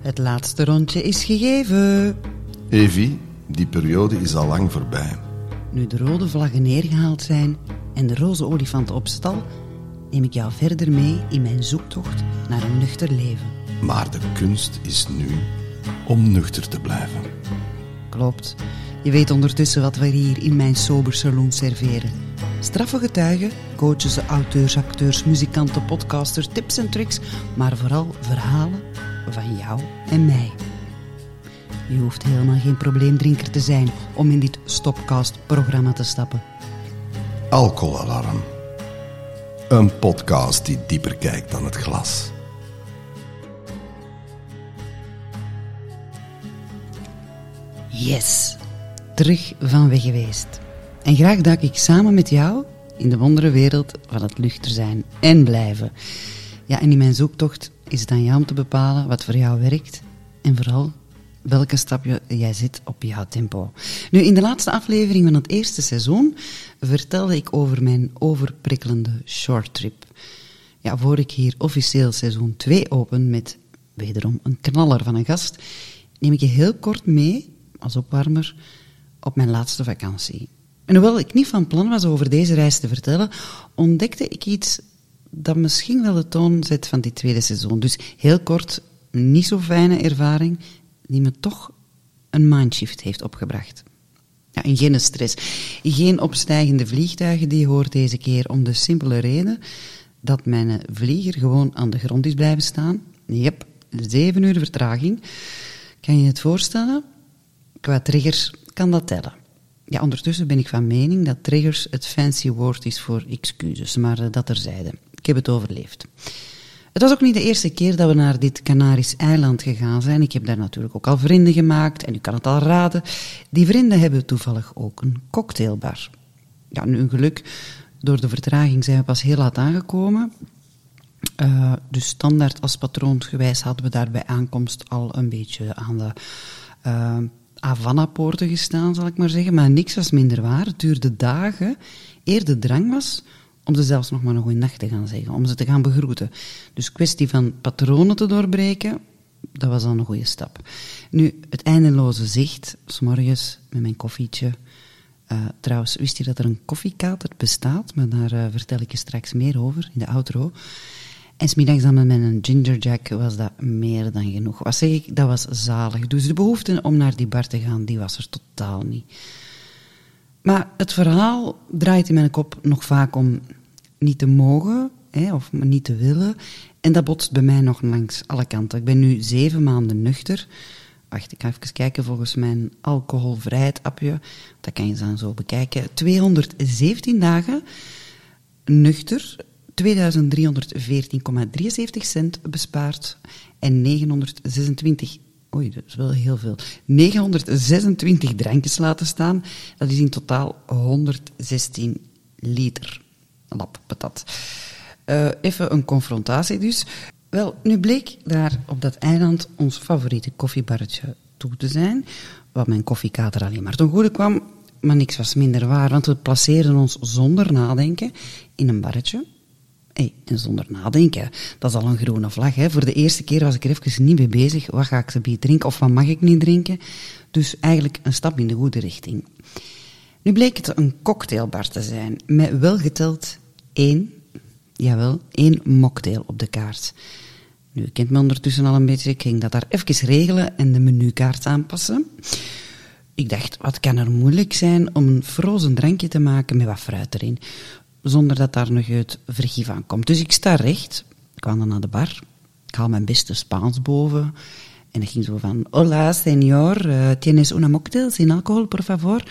Het laatste rondje is gegeven. Evie, die periode is al lang voorbij. Nu de rode vlaggen neergehaald zijn en de roze olifanten op stal, neem ik jou verder mee in mijn zoektocht naar een nuchter leven. Maar de kunst is nu om nuchter te blijven. Klopt. Je weet ondertussen wat we hier in mijn sober saloon serveren. Straffe getuigen, coaches, auteurs, acteurs, muzikanten, podcasters, tips en tricks, maar vooral verhalen van jou en mij. Je hoeft helemaal geen probleemdrinker te zijn om in dit Stopcast-programma te stappen. Alcoholalarm. Een podcast die dieper kijkt dan het glas. Yes, terug van weg geweest. En graag duik ik samen met jou in de wondere wereld van het luchter zijn en blijven. Ja, en in mijn zoektocht is het aan jou om te bepalen wat voor jou werkt en vooral welke stap jij zit op jouw tempo. Nu, in de laatste aflevering van het eerste seizoen vertelde ik over mijn overprikkelende shorttrip. Ja, voor ik hier officieel seizoen 2 open met wederom een knaller van een gast, neem ik je heel kort mee, als opwarmer, op mijn laatste vakantie. En hoewel ik niet van plan was over deze reis te vertellen, ontdekte ik iets dat misschien wel de toon zet van dit tweede seizoen. Dus heel kort, niet zo fijne ervaring, die me toch een mindshift heeft opgebracht. Ja, en geen stress. Geen opstijgende vliegtuigen, die hoort deze keer om de simpele reden dat mijn vlieger gewoon aan de grond is blijven staan. Yep, zeven uur vertraging. Kan je het voorstellen? Qua triggers kan dat tellen. Ja, ondertussen ben ik van mening dat triggers het fancy woord is voor excuses, maar uh, dat terzijde. Ik heb het overleefd. Het was ook niet de eerste keer dat we naar dit Canarisch eiland gegaan zijn. Ik heb daar natuurlijk ook al vrienden gemaakt en u kan het al raden. Die vrienden hebben toevallig ook een cocktailbar. Ja, nu een geluk. Door de vertraging zijn we pas heel laat aangekomen. Uh, dus standaard als patroonsgewijs hadden we daar bij aankomst al een beetje aan de uh, Havana-poorten gestaan, zal ik maar zeggen. Maar niks was minder waar. Het duurde dagen eer de drang was om ze zelfs nog maar een goede nacht te gaan zeggen, om ze te gaan begroeten. Dus kwestie van patronen te doorbreken, dat was dan een goede stap. Nu, het eindeloze zicht, s'morgens met mijn koffietje. Uh, trouwens, wist je dat er een koffiekater bestaat? Maar daar uh, vertel ik je straks meer over in de outro. En smiddags dan met een gingerjack was dat meer dan genoeg. Wat zeg ik? Dat was zalig. Dus de behoefte om naar die bar te gaan, die was er totaal niet. Maar het verhaal draait in mijn kop nog vaak om niet te mogen hè, of niet te willen. En dat botst bij mij nog langs alle kanten. Ik ben nu zeven maanden nuchter. Wacht, ik ga even kijken volgens mijn alcoholvrijheid-appje. Dat kan je dan zo bekijken. 217 dagen nuchter. 2314,73 cent bespaard. En 926 Oei, dat is wel heel veel. 926 drankjes laten staan. Dat is in totaal 116 liter. Lap, patat. Uh, even een confrontatie dus. Wel, nu bleek daar op dat eiland ons favoriete koffiebarretje toe te zijn. Wat mijn koffiekater alleen maar ten goede kwam. Maar niks was minder waar, want we placeerden ons zonder nadenken in een barretje Hey, en zonder nadenken, dat is al een groene vlag. Hè. Voor de eerste keer was ik er even niet mee bezig. Wat ga ik ze drinken of wat mag ik niet drinken? Dus eigenlijk een stap in de goede richting. Nu bleek het een cocktailbar te zijn, met wel geteld één, jawel, één mocktail op de kaart. Nu, kent me ondertussen al een beetje, ik ging dat daar even regelen en de menukaart aanpassen. Ik dacht, wat kan er moeilijk zijn om een frozen drankje te maken met wat fruit erin? zonder dat daar nog het vergif aan komt. Dus ik sta recht, ik kwam dan naar de bar, ik haal mijn beste Spaans boven en ik ging zo van, hola señor, uh, tienes una mocktail sin alcohol, por favor?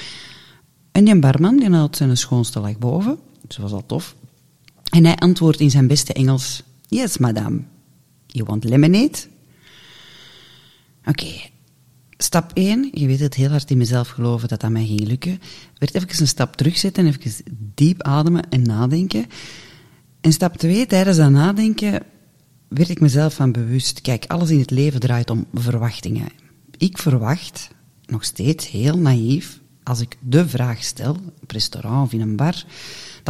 En die barman, die had zijn schoonste lag boven, dus was al tof. En hij antwoordt in zijn beste Engels, yes madame, you want lemonade? Oké. Stap 1, je weet het heel hard in mezelf geloven dat dat mij ging lukken. Werd even een stap terugzetten, even diep ademen en nadenken. En stap 2, tijdens dat nadenken, werd ik mezelf van bewust. Kijk, alles in het leven draait om verwachtingen. Ik verwacht, nog steeds heel naïef, als ik de vraag stel, op restaurant of in een bar,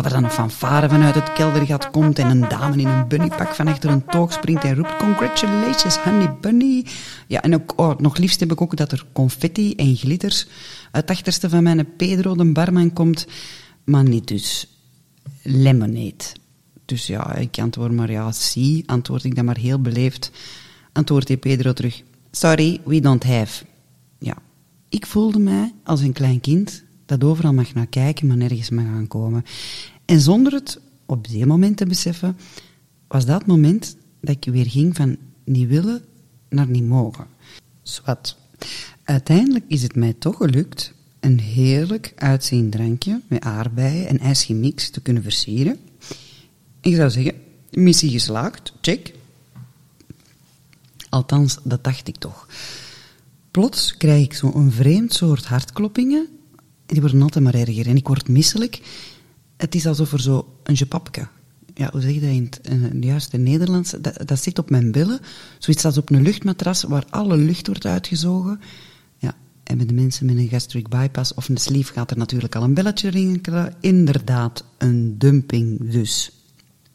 dat er dan een fanfare vanuit het keldergat komt en een dame in een bunnypak van achter een toog springt en roept Congratulations, honey bunny. Ja, en ook, oh, nog liefst heb ik ook dat er confetti en glitters uit het achterste van mijn Pedro, de barman, komt. Maar niet dus lemonade. Dus ja, ik antwoord maar ja, zie, antwoord ik dan maar heel beleefd. Antwoordt die Pedro terug, sorry, we don't have. Ja, ik voelde mij als een klein kind dat overal mag naar kijken, maar nergens mag aankomen. En zonder het op die moment te beseffen, was dat moment dat ik weer ging van niet willen naar niet mogen. Zwat. Uiteindelijk is het mij toch gelukt een heerlijk uitziend drankje met aardbeien en ijsgemix te kunnen versieren. Ik zou zeggen, missie geslaagd, check. Althans, dat dacht ik toch. Plots krijg ik zo'n vreemd soort hartkloppingen. Die worden altijd maar erger. En ik word misselijk. Het is alsof er zo een jepapke... Ja, hoe zeg je dat in het, in het juiste Nederlands? Dat, dat zit op mijn billen. Zoiets als op een luchtmatras waar alle lucht wordt uitgezogen. Ja, en met de mensen met een gastric bypass of een sleeve gaat er natuurlijk al een belletje rinkelen. Inderdaad, een dumping dus.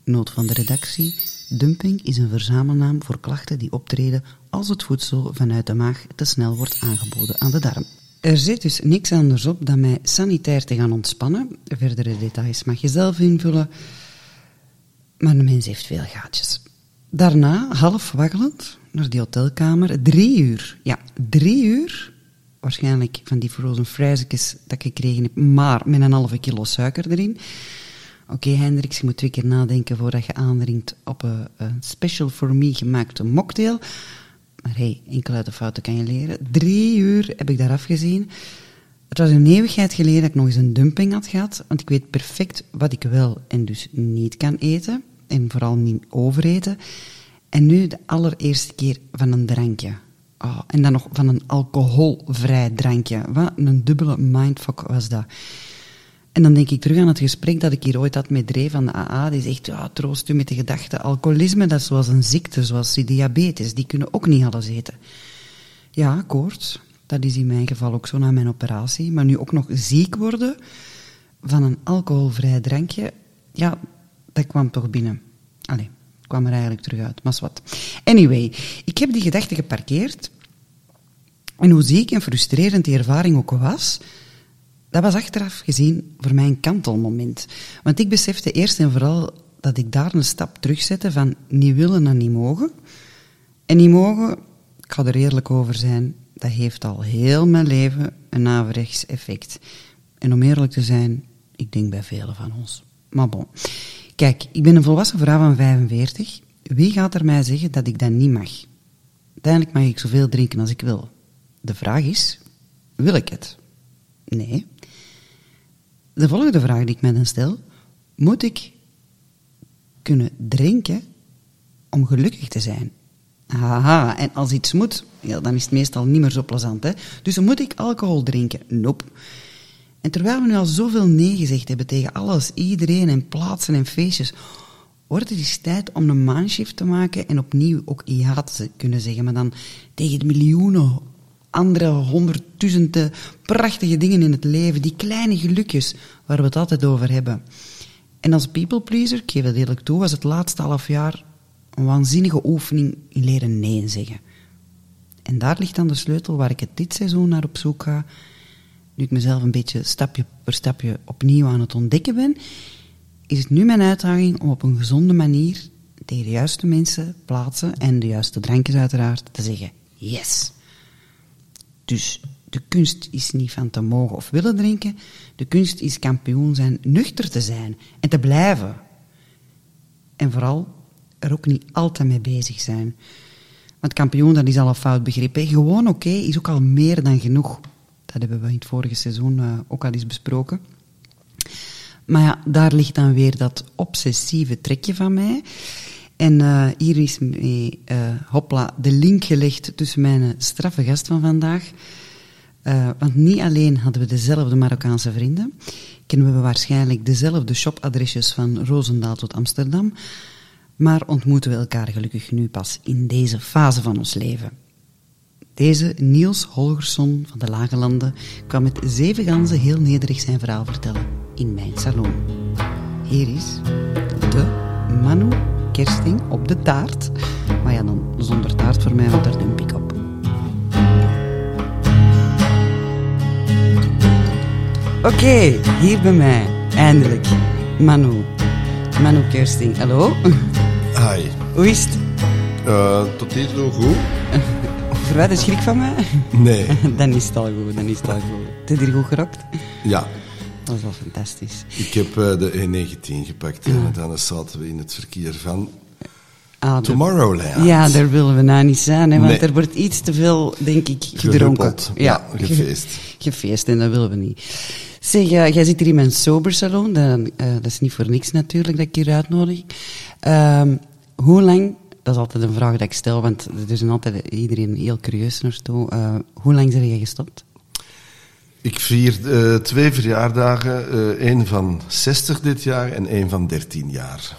Noot van de redactie. Dumping is een verzamelnaam voor klachten die optreden als het voedsel vanuit de maag te snel wordt aangeboden aan de darm. Er zit dus niks anders op dan mij sanitair te gaan ontspannen. Verdere details mag je zelf invullen. Maar de mens heeft veel gaatjes. Daarna, half waggelend, naar die hotelkamer. Drie uur. Ja, drie uur. Waarschijnlijk van die frozen frijzetjes dat ik gekregen heb, maar met een halve kilo suiker erin. Oké, okay, Hendricks, je moet twee keer nadenken voordat je aandringt op een, een special for me gemaakte mocktail. Maar hey, enkel uit de fouten kan je leren. Drie uur heb ik daar afgezien. Het was een eeuwigheid geleden dat ik nog eens een dumping had gehad, want ik weet perfect wat ik wel en dus niet kan eten. En vooral niet overeten. En nu de allereerste keer van een drankje. Oh, en dan nog van een alcoholvrij drankje. Wat een dubbele mindfuck was dat. En dan denk ik terug aan het gesprek dat ik hier ooit had met Dre van de AA. Die zegt, ja, troost u met de gedachte. Alcoholisme, dat is zoals een ziekte, zoals diabetes. Die kunnen ook niet alles eten. Ja, koorts. Dat is in mijn geval ook zo na mijn operatie. Maar nu ook nog ziek worden van een alcoholvrij drankje. Ja, dat kwam toch binnen. Allee, kwam er eigenlijk terug uit. Maar wat. Anyway, ik heb die gedachte geparkeerd. En hoe ziek en frustrerend die ervaring ook was dat was achteraf gezien voor mij een kantelmoment. Want ik besefte eerst en vooral dat ik daar een stap terugzette van niet willen en niet mogen. En niet mogen, ik ga er eerlijk over zijn, dat heeft al heel mijn leven een averechts effect. En om eerlijk te zijn, ik denk bij velen van ons. Maar bon. Kijk, ik ben een volwassen vrouw van 45. Wie gaat er mij zeggen dat ik dat niet mag? Uiteindelijk mag ik zoveel drinken als ik wil. De vraag is, wil ik het? Nee. De volgende vraag die ik mij dan stel, moet ik kunnen drinken om gelukkig te zijn? Haha, en als iets moet, ja, dan is het meestal niet meer zo plezant. Hè? Dus moet ik alcohol drinken? Nope. En terwijl we nu al zoveel nee gezegd hebben tegen alles, iedereen en plaatsen en feestjes, wordt het eens tijd om een maanshift te maken en opnieuw ook ja te kunnen zeggen, maar dan tegen de miljoenen andere honderdduizenden prachtige dingen in het leven, die kleine gelukjes waar we het altijd over hebben. En als people pleaser, ik geef het eerlijk toe, was het laatste half jaar een waanzinnige oefening in leren nee zeggen. En daar ligt dan de sleutel waar ik het dit seizoen naar op zoek ga. Nu ik mezelf een beetje stapje per stapje opnieuw aan het ontdekken ben, is het nu mijn uitdaging om op een gezonde manier tegen de juiste mensen, plaatsen en de juiste drankjes uiteraard te zeggen yes. Dus de kunst is niet van te mogen of willen drinken. De kunst is kampioen zijn, nuchter te zijn en te blijven. En vooral er ook niet altijd mee bezig zijn. Want kampioen, dat is al een fout begrip. Gewoon oké is ook al meer dan genoeg. Dat hebben we in het vorige seizoen uh, ook al eens besproken. Maar ja, daar ligt dan weer dat obsessieve trekje van mij. En uh, hier is mee, uh, hopla, de link gelegd tussen mijn straffe gast van vandaag. Want niet alleen hadden we dezelfde Marokkaanse vrienden, kennen we waarschijnlijk dezelfde shopadresjes van Roosendaal tot Amsterdam, maar ontmoeten we elkaar gelukkig nu pas in deze fase van ons leven. Deze Niels Holgersson van de Lage Landen kwam met zeven ganzen heel nederig zijn verhaal vertellen in mijn salon. Hier is de Manu kersting op de taart. Maar ja, dan zonder taart voor mij, want daar dump ik op. Oké, hier bij mij, eindelijk. Manu. Manu Kersting, hallo. Hi. Hoe is het? Uh, tot hier zo goed? Verwijt de schrik van mij? Nee. dan is het al goed, dan is het al goed. Heb je hier goed gerokt? Ja. Dat is wel fantastisch. Ik heb uh, de E19 gepakt en dan zaten we in het verkeer van Ah, Tomorrowland. Ja, daar willen we nou niet zijn, hè, want Nee. er wordt iets te veel, denk ik, gedronken. Gehuppeld. Ja, gefeest. ge- gefeest, en dat willen we niet. Zeg, eh, jij zit hier in mijn sobersalon, dat, eh, dat is niet voor niks natuurlijk dat ik hier uitnodig. Ehm, hoe lang, dat is altijd een vraag dat ik stel, want er zijn altijd iedereen heel curieus naartoe. Eh, hoe lang ben je gestopt? Ik vier eh, twee verjaardagen, eh één van 60 dit jaar en één van 13 jaar.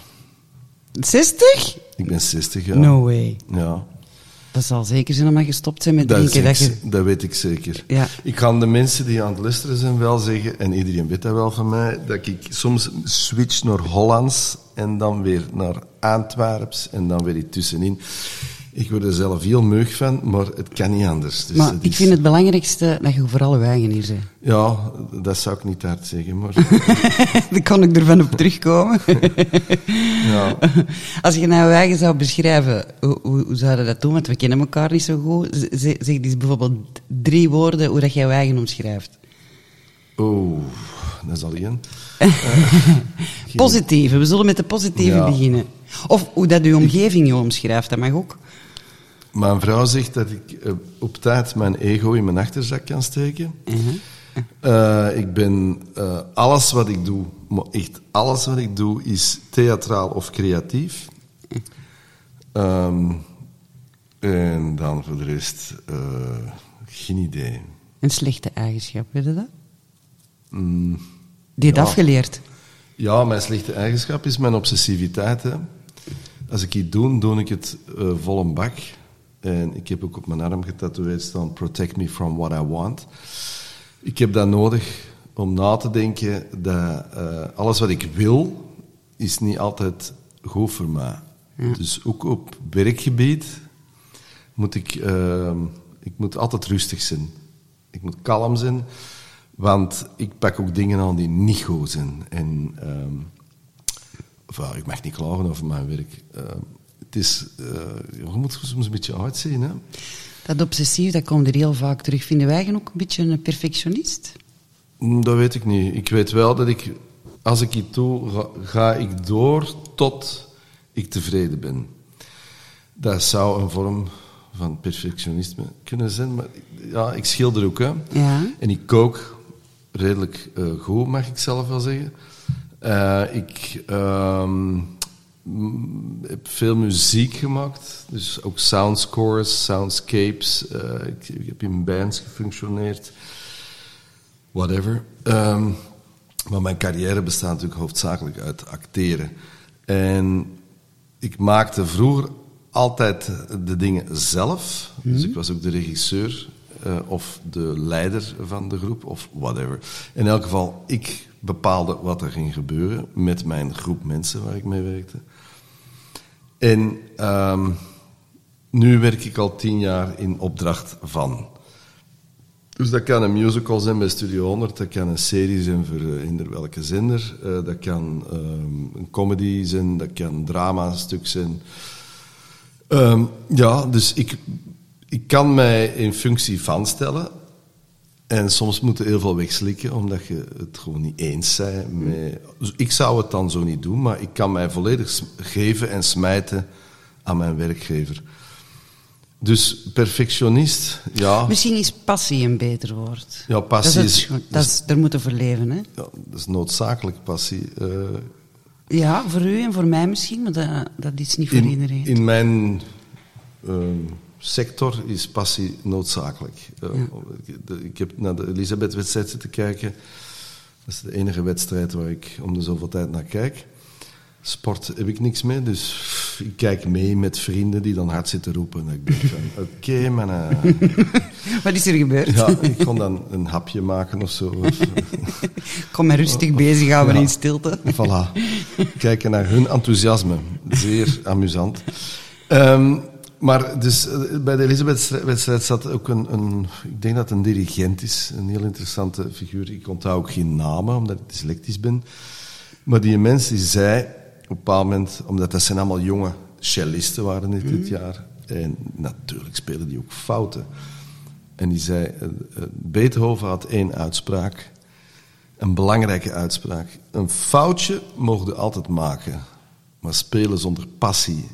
60? Ik ben 60 jaar. No way. Ja. Dat zal zeker zijn omdat je gestopt bent met Dat, drinken. Dat je... dat weet ik zeker. Ja. Ik kan de mensen die aan het luisteren zijn wel zeggen, en iedereen weet dat wel van mij, dat ik soms switch naar Hollands en dan weer naar Antwerps en dan weer iets tussenin. Ik word er zelf heel meug van, maar het kan niet anders. Dus Maar ik is- vind het belangrijkste dat je vooral wijgen hier bent. Ja, dat zou ik niet hard zeggen, maar... Dan kan ik ervan op terugkomen. ja. Als je nou eigen zou beschrijven, hoe, hoe, hoe zou je dat doen? Want we kennen elkaar niet zo goed. Z- z- Zeg eens bijvoorbeeld drie woorden hoe dat jij je eigen omschrijft. Oeh, dat is al één. Positieve, we zullen met de positieve Ja. beginnen. Of hoe dat je omgeving je omschrijft, dat mag ook. Mijn vrouw zegt dat ik eh, op tijd mijn ego in mijn achterzak kan steken. Eh, ik ben eh, alles wat ik doe, maar echt alles wat ik doe, is theatraal of creatief. Ehm, en dan voor de rest, geen idee. Een slechte eigenschap, weet je dat? Mm, Die het Ja. afgeleerd. ja, mijn slechte eigenschap is mijn obsessiviteit. Hè. Als ik iets doe, doe ik het vol een bak. En ik heb ook op mijn arm getatoeëerd staan: Protect me from what I want. Ik heb dat nodig om na te denken dat eh, alles wat ik wil, is niet altijd goed voor mij. Dus ook op werkgebied moet ik, eh, ik moet altijd rustig zijn. Ik moet kalm zijn, want ik pak ook dingen aan die niet goed zijn. En ehm, enfin, ik mag niet klagen over mijn werk. Is, eh, je moet soms een beetje uitzien. Hè? Dat obsessief, dat komt er heel vaak terug. Vinden wij ook een beetje een perfectionist? Mm, Dat weet ik niet. Ik weet wel dat ik, als ik iets doe, ga, ga ik door tot ik tevreden ben. Dat zou een vorm van perfectionisme kunnen zijn, maar ja, ik schilder ook. Hè. Ja. En ik kook redelijk eh, goed, mag ik zelf wel zeggen. Eh, ik ehm, heb veel muziek gemaakt, dus ook soundscores, soundscapes. Eh, ik, ik heb in bands gefunctioneerd whatever. Ehm, maar mijn carrière bestaat natuurlijk hoofdzakelijk uit acteren. En ik maakte vroeger altijd de dingen zelf. Dus ik was ook de regisseur eh, of de leider van de groep of whatever. In elk geval, ik bepaalde wat er ging gebeuren met mijn groep mensen waar ik mee werkte. En ehm, nu werk ik al tien jaar in opdracht van. Dus dat kan een musical zijn bij Studio 100, dat kan een serie zijn voor uh, eender welke zender, uh, dat kan um, een comedy zijn, dat kan een drama-stuk zijn. Um, ja, dus ik, ik kan mij in functie van stellen. En soms moet je heel veel wegslikken, omdat je het gewoon niet eens bent. Met... Dus ik zou het dan zo niet doen, maar ik kan mij volledig geven en smijten aan mijn werkgever. Dus perfectionist, ja. Misschien is passie een beter woord. Ja, passie dat is... is... Het, dat is daar moeten voor leven, hè? Ja, dat is noodzakelijk passie. Uh, ja, voor u en voor mij misschien, maar dat, dat is niet voor in, iedereen. In mijn uh, sector is passie noodzakelijk. Uh, ja. Ik heb naar de Elisabeth-wedstrijd zitten kijken. Dat is de enige wedstrijd waar ik om de zoveel tijd naar kijk. sport heb ik niks mee, dus ik kijk mee met vrienden die dan hard zitten roepen. En ik denk van, oké, man. eh, Wat is er gebeurd? ja, ik kon dan een hapje maken of zo. Kom maar rustig bezig houden Ja. in stilte. Voilà. Kijken naar hun enthousiasme. Zeer amusant. Ehm, maar dus eh, bij de Elisabeth-wedstrijd zat ook een, een... Ik denk dat het een dirigent is. Een heel interessante figuur. Ik onthoud ook geen namen, omdat ik dyslectisch ben. Maar die mens die zei op een bepaald moment... Omdat dat zijn allemaal jonge cellisten waren dit, dit jaar. En natuurlijk spelen die ook fouten. En die zei... eh, eh, Beethoven had één uitspraak... Een belangrijke uitspraak. Een foutje mogen we altijd maken, maar spelen zonder passie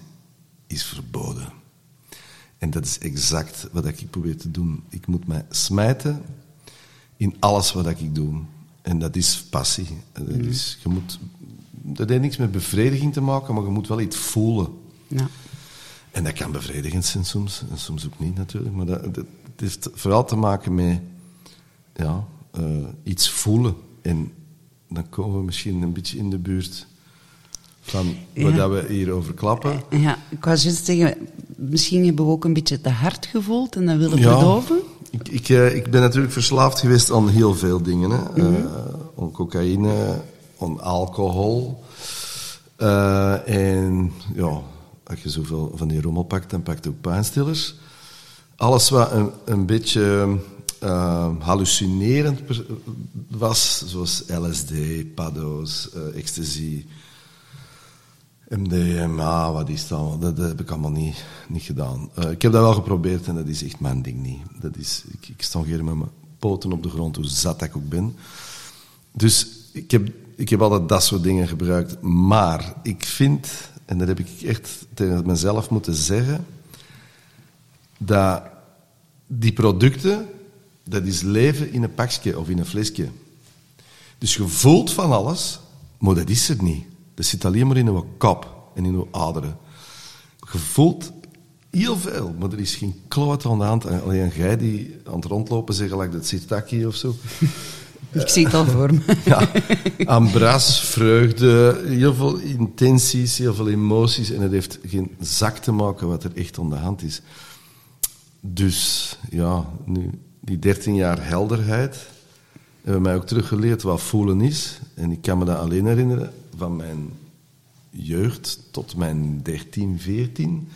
is verboden. En dat is exact wat ik probeer te doen. Ik moet mij smijten in alles wat ik doe. En dat is passie. Dat, is, je moet, dat heeft niks met bevrediging te maken, maar je moet wel iets voelen. Ja. En dat kan bevredigend zijn soms, en soms ook niet natuurlijk. Maar dat, heeft vooral te maken met ja, eh, iets voelen. En dan komen we misschien een beetje in de buurt van Ja. wat we hier over klappen. Ja, ik was juist zeggen, misschien hebben we ook een beetje te hard gevoeld en dat willen Ja. verdoven. Ik, ik, eh, ik ben natuurlijk verslaafd geweest aan heel veel dingen. Hè. Eh, aan cocaïne, aan alcohol. Eh, en ja, als je zoveel van die rommel pakt, dan pakt je ook pijnstillers. Alles wat een, een beetje hallucinerend was, zoals LSD, paddo's, ecstasy, MDMA, wat is dat? Dat, heb ik allemaal niet, niet gedaan. Eh, ik heb dat wel geprobeerd en dat is echt mijn ding niet. Dat is, ik, ik stond hier met mijn poten op de grond, hoe zat ik ook ben. Dus ik heb, ik heb altijd dat soort dingen gebruikt. Maar ik vind, en dat heb ik echt tegen mezelf moeten zeggen, dat die producten, dat is leven in een pakje of in een flesje. Dus je voelt van alles, maar dat is er niet. Dat zit alleen maar in uw kop en in uw aderen. Je voelt heel veel, maar er is geen kloot aan de hand. Alleen jij die aan het rondlopen zegt, like dat sirtaki of zo. Ik zie het al voor me. Ja, ambras, vreugde, heel veel intenties, heel veel emoties. En het heeft geen zak te maken wat er echt aan de hand is. Dus ja, nu, die 13 jaar helderheid hebben mij ook teruggeleerd wat voelen is. En ik kan me dat alleen herinneren van mijn jeugd tot mijn 13, 14.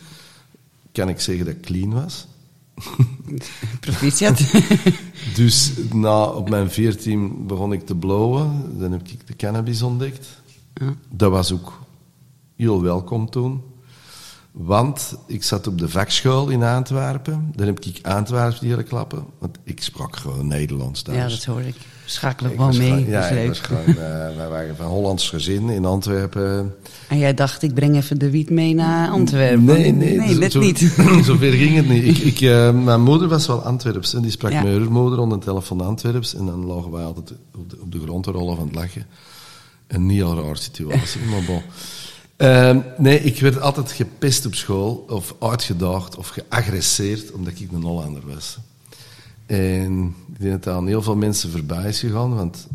Kan ik zeggen dat ik clean was. Proficiat. Dus na, op mijn 14 begon ik te blowen. Dan heb ik de cannabis ontdekt. Dat was ook heel welkom toen. Want ik zat op de vakschool in Antwerpen. Dan heb ik Antwerpen leren klappen. Want ik sprak gewoon Nederlands thuis. Ja, dat hoor ik. Schakelen Ik wel mee. gewoon- Ja, ik was gewoon, eh, wij waren van Hollands gezin in Antwerpen. En jij dacht, ik breng even de wiet mee naar Antwerpen. Nee, nee, nee net zo, niet. Zover ging het niet. Ik, ik, eh, mijn moeder was wel Antwerps. En die sprak Ja. met haar moeder onder de telefoon Antwerps. En dan lagen wij altijd op de, op de grond te rollen van het lachen. Een niet al raar situatie, maar bon. Ehm, nee, ik werd altijd gepest op school, of uitgedaagd, of geagresseerd, omdat ik een Hollander was. En ik denk dat aan heel veel mensen voorbij is gegaan, want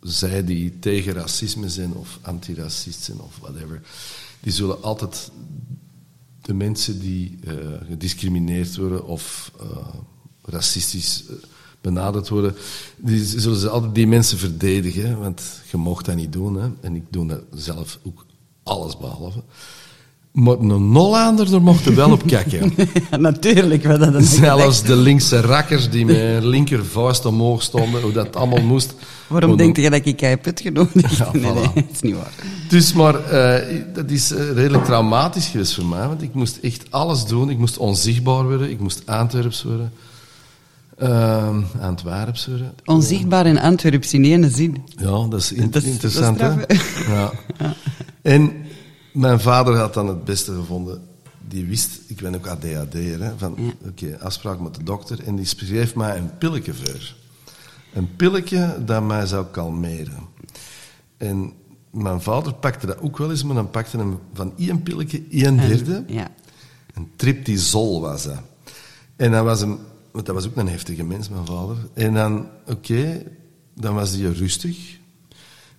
zij die tegen racisme zijn, of antiracist zijn, of whatever, die zullen altijd de mensen die eh, gediscrimineerd worden of eh, racistisch eh, benaderd worden, die zullen ze altijd die mensen verdedigen, want je mocht dat niet doen. Hè, en ik doe dat zelf ook alles behalve. Maar een Hollander, daar mocht er wel op kijken. Ja, natuurlijk. Wat dat dan Zelfs de linkse rakkers die met linker vuist omhoog stonden, hoe dat allemaal moest. Waarom Maar denk je dat ik put genodigd? Ja, nee, nee, dat is niet waar. Dus, maar eh, dat is eh, redelijk traumatisch geweest voor mij, want ik moest echt alles doen. Ik moest onzichtbaar worden, ik moest Antwerps worden. Ehm Antwerps worden. Onzichtbaar in Antwerps in één zin. Ja, dat is, in- Dat is- interessant, dat is hè? Ja. En mijn vader had dan het beste gevonden. Die wist, ik ben ook ADHD'er, hè, van oké, afspraak met de dokter. En die schreef mij een pilletje voor. Een pilletje dat mij zou kalmeren. En mijn vader pakte dat ook wel eens, maar dan pakte hem van één pilletje één derde. Ja. Een triptisol was dat. En dan was hem, want dat was ook een heftige mens, mijn vader. En dan, oké, dan was hij rustig.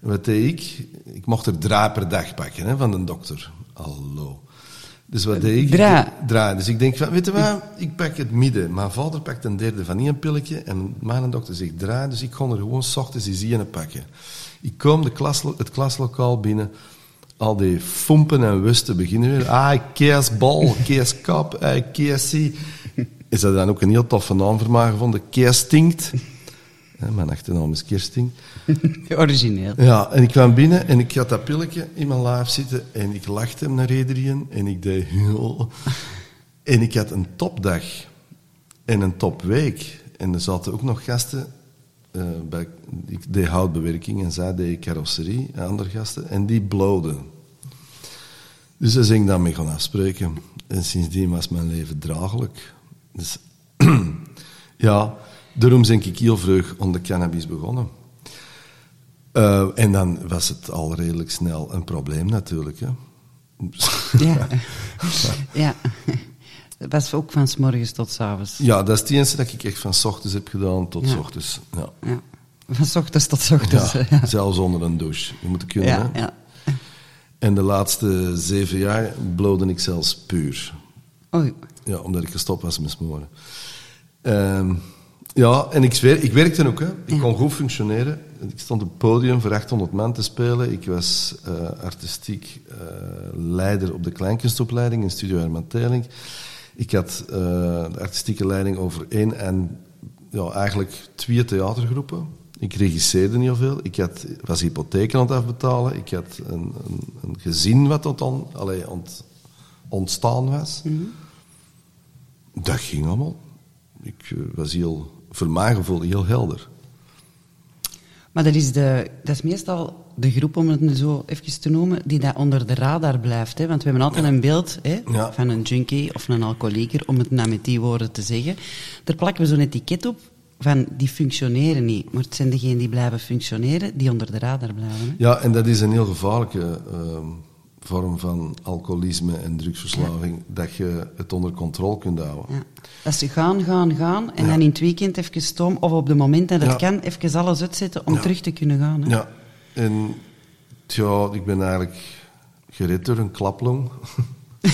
Wat deed ik? Ik mocht er drie per dag pakken hè, van de dokter. Hallo. Dus wat deed ik? Dra. Dra. Dus ik denk van, weet je wat? Ik pak het midden. Mijn vader pakt een derde van één pilletje en mijn dokter zegt dra. Dus ik kon er gewoon s ochtends eens één pakken. Ik kom de klas, het klaslokaal binnen. Al die fompen en wusten beginnen weer. Ah, keesbal, keeskap, eh. Is dat dan ook een heel toffe naam voor mij gevonden? Keestinkt. Mijn achternaam is Kirsting. Origineel. Ja, en ik kwam binnen en ik had dat pilletje in mijn lijf zitten en ik lachte hem naar iedereen en ik deed heel... En ik had een topdag en een topweek. En er zaten ook nog gasten, eh, bij, ik deed houtbewerking en zij deed carrosserie, en andere gasten, en die blowden. Dus daar ben ik dan mee gaan afspreken. En sindsdien was mijn leven draaglijk. Dus ja, daarom ben ik heel vroeg onder cannabis begonnen. Eh, en dan was het al redelijk snel een probleem natuurlijk. Hè. Ja. ja. Dat was ook van s morgens tot s avonds. Ja, dat is het enige dat ik echt van s ochtends heb gedaan tot s ochtends. Ja. Ja. Van s ochtends tot s ochtends. Ja. Zelfs onder een douche. Je moet het kunnen. Ja, hè. ja. En de laatste zeven jaar blode ik zelfs puur. Oei. Ja, omdat ik gestopt was met smoren. Ehm, ja, en ik, zweer, ik werkte ook. Hè. Ik kon goed functioneren. Ik stond op het podium voor 800 man te spelen. Ik was eh, artistiek eh, leider op de kleinkunstopleiding in Studio Herman Teling. Ik had eh, de artistieke leiding over één en ja, eigenlijk twee theatergroepen. Ik regisseerde niet heel veel. Ik had, was hypotheken aan het afbetalen. Ik had een, een, een gezin wat tot on, allee, ont, ontstaan was. Dat ging allemaal. Ik was heel, voor mijn gevoel heel helder. Maar dat is, de, dat is meestal de groep, om het zo even te noemen, die daar onder de radar blijft. Hè? Want we hebben altijd een beeld hè, Ja. van een junkie of een alcoholieker, om het nou met die woorden te zeggen. Daar plakken we zo'n etiket op van die functioneren niet. Maar het zijn degenen die blijven functioneren, die onder de radar blijven. Hè? Ja, en dat is een heel gevaarlijke ehm, vorm van alcoholisme en drugsverslaving, dat je het onder controle kunt houden. Ja. Dat ze gaan, gaan, gaan en Ja. dan in het weekend even stoom, of op het moment dat het kan, even alles uitzetten om terug te kunnen gaan. Hè? Ja, en tja, ik ben eigenlijk gered door een klaplong.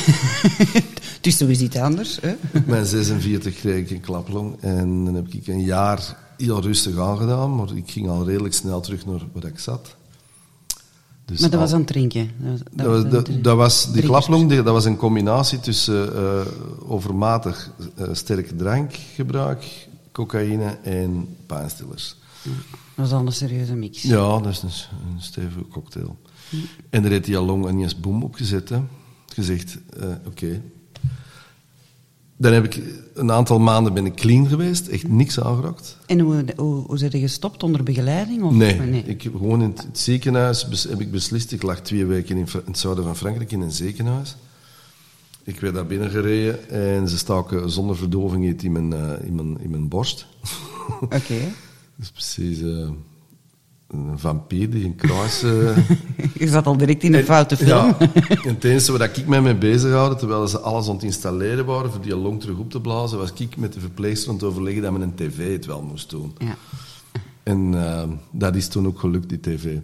Het is toch eens iets anders. Hè? Op mijn 46 kreeg ik een klaplong en dan heb ik een jaar heel rustig aangedaan, maar ik ging al redelijk snel terug naar waar ik zat. Dus maar dat was aan het drinken. Dat was, Dat was, dat, de- dat was, die klaplong dat was een combinatie tussen eh, overmatig eh, sterk drankgebruik, cocaïne en pijnstillers. Dat was al een serieuze mix. Ja, dat is een, een stevige cocktail. En daar heeft die al long en eens boom opgezet. Hè. Gezegd, eh, oké. Dan heb ik een aantal maanden ben ik clean geweest, echt niks aangeraakt. En hoe, hoe, hoe zijn je gestopt onder begeleiding? Of? Nee, ik heb gewoon in het, ziekenhuis bes- heb ik beslist. Ik lag twee weken in, het zuiden van Frankrijk in een ziekenhuis. Ik werd daar binnengereden en ze staken zonder verdoving in mijn, eh, in mijn, in mijn borst. Oké. Dat is precies eh, een vampier die een kruis... eh, je zat al direct in een foute film. Ja, en het enige waar ik mij mee bezig houden, terwijl ze alles aan het installeren waren voor die long terug op te blazen, was ik met de verpleegster aan het overleggen dat men een tv het wel moest doen. Ja, En eh, dat is toen ook gelukt, die tv.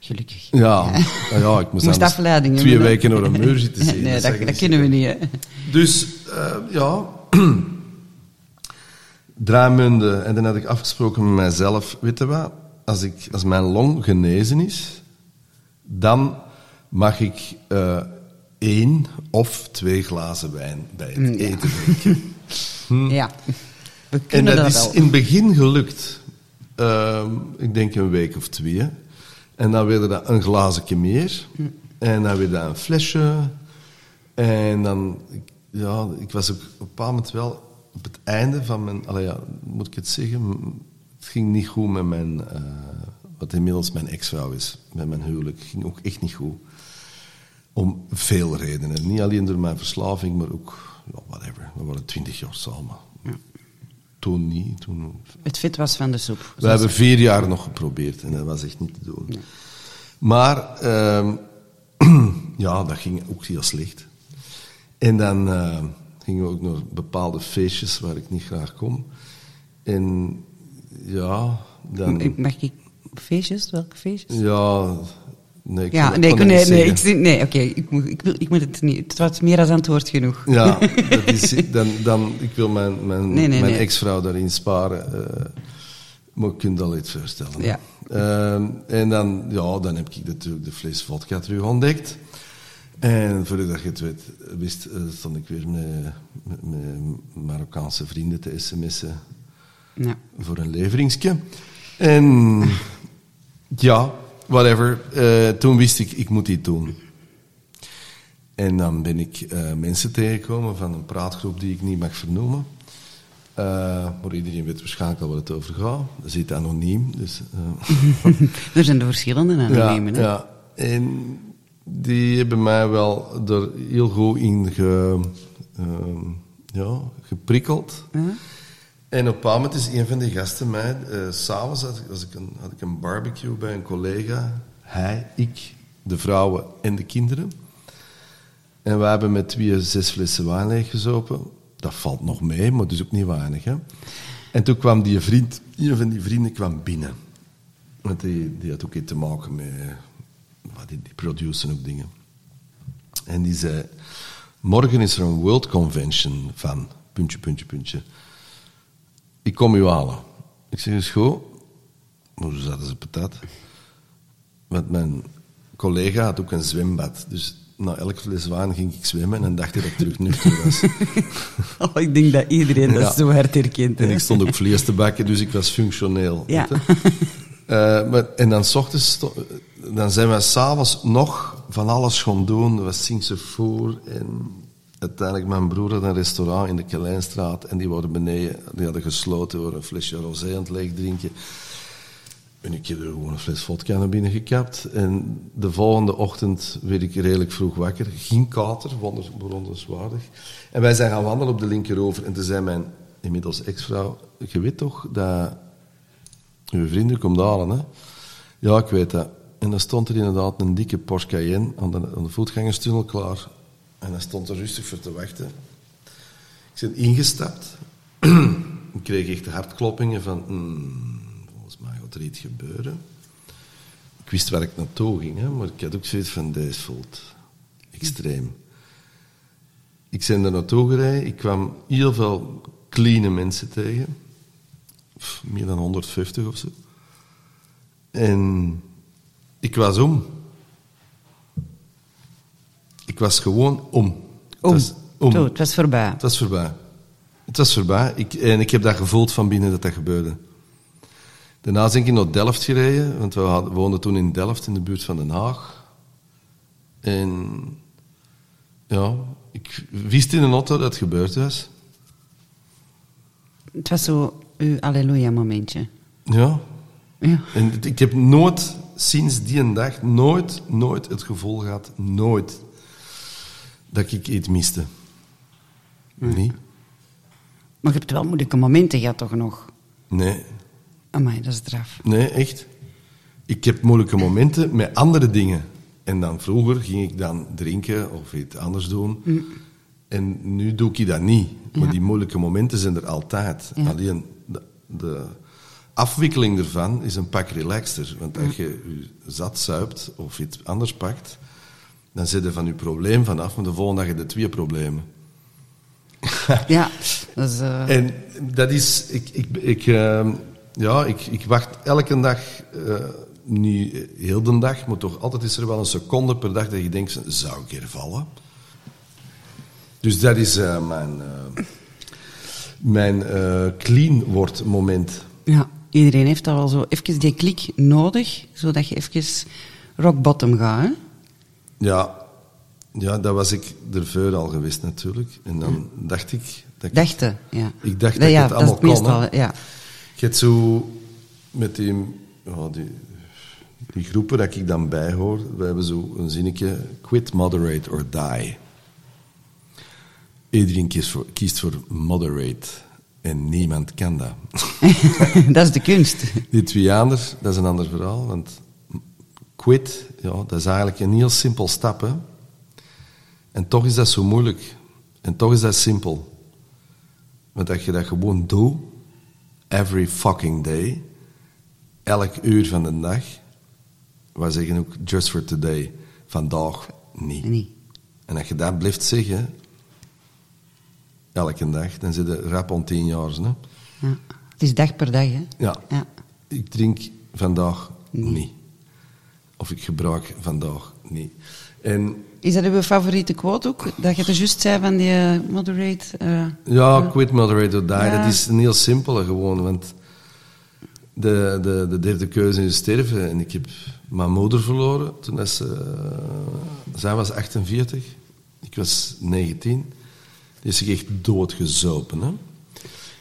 gelukkig. Ja, ja. ja ik moest, Moest afleiding twee weken naar een muur zitten zien. nee, dat, dat kunnen we niet. Hè. Dus, eh, ja... Draamunden. En dan had ik afgesproken met mijzelf, weet je wat? Als, ik, als mijn long genezen is, dan mag ik eh, één of twee glazen wijn bij het Mm, eten drinken. Ja, we En dat dat, is wel. in het begin gelukt. Ehm, ik denk een week of twee. En dan werd dat een glazen meer. Hm. En dan werd dat een flesje. En dan... Ja, ik was ook op een bepaald moment wel op het einde van mijn... Allee, ja, moet ik het zeggen? Het ging niet goed met mijn... eh, wat inmiddels mijn ex-vrouw is. Met mijn huwelijk. Het ging ook echt niet goed. Om veel redenen. Niet alleen door mijn verslaving, maar ook... Ja, whatever. We waren twintig jaar samen. Toen niet. Toen Het vet was van de soep. we hebben vier jaar nog geprobeerd en dat was echt niet te doen. Maar ehm, ja, dat ging ook heel slecht. En dan eh, gingen we ook naar bepaalde feestjes waar ik niet graag kom. En ja, dan... Mag ik Feestjes? Welke feestjes? Ja, nee, ik Ja, nee, ik- nee, nee, ik, nee oké, ik, moet, ik, wil, ik moet het niet. Het was meer als antwoord genoeg. Ja, dat is, dan, dan, ik wil mijn, mijn, Nee, nee, mijn ex-vrouw daarin sparen. eh maar ik kunt al iets voorstellen. Ja. Ehm, en dan, ja, dan heb ik natuurlijk de fles vodka terug ontdekt. En voordat je het weet, wist, eh, stond ik weer met, met, met Marokkaanse vrienden te sms'en Ja. voor een leveringsje. En ja, whatever. Eh, toen wist ik, ik moet dit doen. En dan ben ik eh, mensen tegengekomen van een praatgroep die ik niet mag vernoemen. Eh, maar iedereen weet waarschijnlijk al waar het over gaat. Dat zit anoniem. Dus, Er zijn de verschillende anoniemen. ja, hè? ja. En die hebben mij wel er heel goed in ge, ja, geprikkeld. Ja. En op een moment is een van die gasten mij... eh, S'avonds had, ik- een, had ik een barbecue bij een collega. Hij, ik, de vrouwen en de kinderen. En we hebben met twee zes flessen wijn leeggezopen. Dat valt nog mee, maar dus ook niet weinig. Hè. En toen kwam die vriend, een van die vrienden kwam binnen. Want die, die had ook iets te maken met... die, die produceren ook dingen. En die zei... Morgen is er een World Convention van... Puntje, puntje, puntje. Ik kom u halen. Ik zeg, is goed. Maar hoe zaten ze patat? Want mijn collega had ook een zwembad. Dus na elk fles wijn ging ik zwemmen en dacht hij dat ik terug nuchter was. Oh, ik denk dat iedereen dat Ja. zo hard herkent. hè. En ik stond ook vlees te bakken, dus ik was functioneel. Ja. Eh, maar, en dan, 's ochtends dan zijn we s'avonds nog van alles gaan doen. Er was Singse voer en uiteindelijk mijn broer had een restaurant in de Kelijnstraat en die waren beneden, die hadden gesloten, waren een flesje rosé aan het leeg drinken. En ik heb er gewoon een fles vodka naar binnen gekapt. En de volgende ochtend werd ik redelijk vroeg wakker. Geen kater, wonder, bewonderenswaardig. En wij zijn gaan wandelen op de linkeroever. En toen zei mijn inmiddels ex-vrouw... Je weet toch dat uw vrienden komt halen, hè? Ja, ik weet dat. En dan stond er inderdaad een dikke Porsche Cayenne aan de voetgangerstunnel klaar. En hij stond er rustig voor te wachten. Ik ben ingestapt. ik kreeg echt hartkloppingen van... hmm, volgens mij gaat er iets gebeuren. Ik wist waar ik naartoe ging, hè, maar ik had ook zoiets van... Deze voelt extreem. Ik ben er naartoe gereden. Ik kwam heel veel clean mensen tegen. Meer dan 150 of zo. En ik was om. Ik was gewoon om. Het Om. was om. Het was voorbij. Het was voorbij. Het was voorbij. Ik, en ik heb dat gevoeld van binnen dat dat gebeurde. Daarna ben ik naar Delft gereden, want we hadden- woonden toen in Delft, in de buurt van Den Haag. En ja, ik wist in een auto dat het gebeurd was. Het was zo uw alleluia-momentje. Ja. Ja. En het- ik heb nooit, sinds die dag, nooit, nooit het gevoel gehad, nooit, dat ik iets miste. Nee? Maar je hebt wel moeilijke momenten gehad, toch nog? Nee. Amai, dat is draf. Nee, echt. Ik heb moeilijke momenten met andere dingen. En dan vroeger ging ik dan drinken of iets anders doen. En nu doe ik dat niet. Maar die moeilijke momenten zijn er altijd. Ja. Alleen de, de afwikkeling ervan is een pak relaxter. Want als je je zat zuipt of iets anders pakt, dan zit je van je probleem vanaf. Maar de volgende dag heb je twee problemen. Ja, dat is... eh, En dat is, ik, ik, ik, ehm, ja, ik, ik wacht elke dag, eh, niet heel de dag, maar toch altijd is er wel een seconde per dag dat je denkt, zou ik hier vallen? Dus dat is eh, mijn, mijn clean wordt moment. ja, iedereen heeft dat wel zo even die klik nodig, zodat je even rock bottom gaat, hè? Ja, ja, dat was ik ervoor al geweest natuurlijk. En dan dacht ik... Dat ik Dachten, ja. Ik dacht Ja, dat ik het dat allemaal het meestal, kon, ja. Je hebt zo met die, ja, die, die groepen dat ik dan bijhoor, we hebben zo een zinnetje, quit, moderate or die. Iedereen kiest voor, kiest voor moderate en niemand kan dat. dat is de kunst. Die twee anders, dat is een ander verhaal, want quit, ja, dat is eigenlijk een heel simpel stap. Hè? En toch is dat zo moeilijk. En toch is dat simpel. Want als je dat gewoon doet, every fucking day, elk uur van de dag. Wij zeggen ook just for today. Vandaag niet. niet. En als je dat blijft zeggen, elke dag, dan zit je rap om tien jaar. Hè? Ja. Het is dag per dag, hè? Ja. Ja. Ik drink vandaag niet. Of ik gebruik vandaag niet. En Is dat uw favoriete quote ook? Dat je het juist zei van die eh, moderate... eh, ja, quit, moderate or die, Ja. dat is een heel simpele gewoon. Want de, de, de derde keuze is sterven. En ik heb mijn moeder verloren toen ze... eh, zij was 48, ik was 19. Die is zich echt doodgezopen. Hè?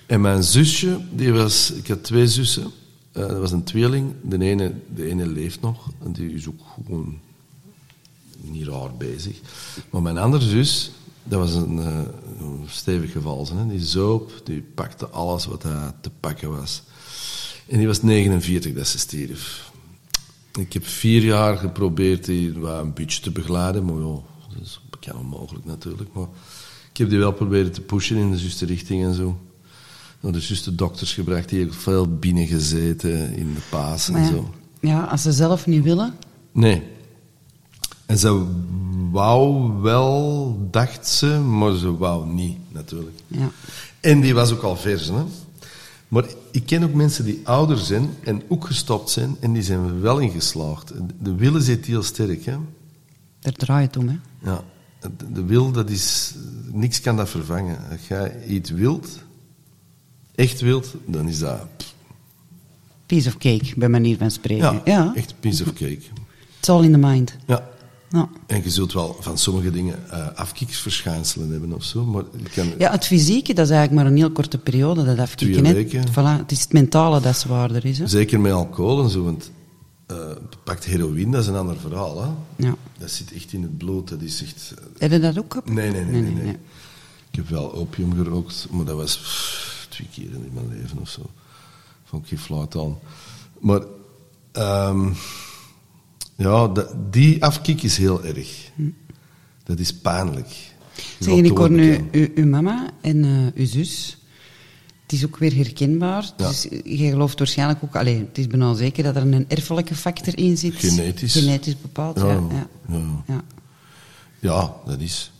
En mijn zusje, die was... Ik had twee zussen. Eh, dat was een tweeling. De ene, de ene leeft nog. En die is ook gewoon niet raar bezig. Maar mijn andere zus, dat was een, een stevig geval. Hè? Die zoop, die pakte alles wat te pakken was. En die was 49 dat ze stierf. Ik heb vier jaar geprobeerd die wat een beetje te begeleiden, maar ja, dat is bekend onmogelijk natuurlijk. Maar ik heb die wel proberen te pushen in de juiste richting en zo. Naar de juiste dokters gebracht, die hebben veel binnen gezeten in de paas en ja. zo. ja, als ze zelf niet willen... Nee. En ze wou wel, dacht ze, maar ze wou niet, natuurlijk. Ja. En die was ook al vers, hè. Maar ik ken ook mensen die ouder zijn en ook gestopt zijn en die zijn er wel in geslaagd. De willen zit heel sterk, hè. Daar draait het om, hè? Ja. De- De wil, dat is... Niks kan dat vervangen. Als jij iets wilt, echt wilt, dan is dat... Piece of cake, bij manier van spreken. Ja, ja. echt piece of cake. It's all in the mind. Ja. Ja. En je zult wel van sommige dingen eh afkikkersverschijnselen hebben of zo, maar kan... ja, het fysieke, dat is eigenlijk maar een heel korte periode, dat afkicken. Twee weken. Voilà, het is het mentale dat zwaarder is, hè? Zeker met alcohol en zo, want eh pakt heroïne, dat is een ander verhaal. Hè? Ja. Dat zit echt in het bloed, dat is echt... Heb je dat ook gehad? Nee, nee, nee, nee, nee. Ik heb wel opium gerookt, maar dat was twee keer in mijn leven of zo. Vond ik flauw aan. Maar ehm, ja, dat- die afkik is heel erg. Dat is pijnlijk. Zeg, ik hoor nu uw, uw mama en eh, uw zus. Het is ook weer herkenbaar. Ja. Dus je gelooft waarschijnlijk ook... Allee, het is bijna zeker dat er een erfelijke factor in zit. Genetisch. Genetisch bepaald, Ja, ja. ja. Ja, dat is.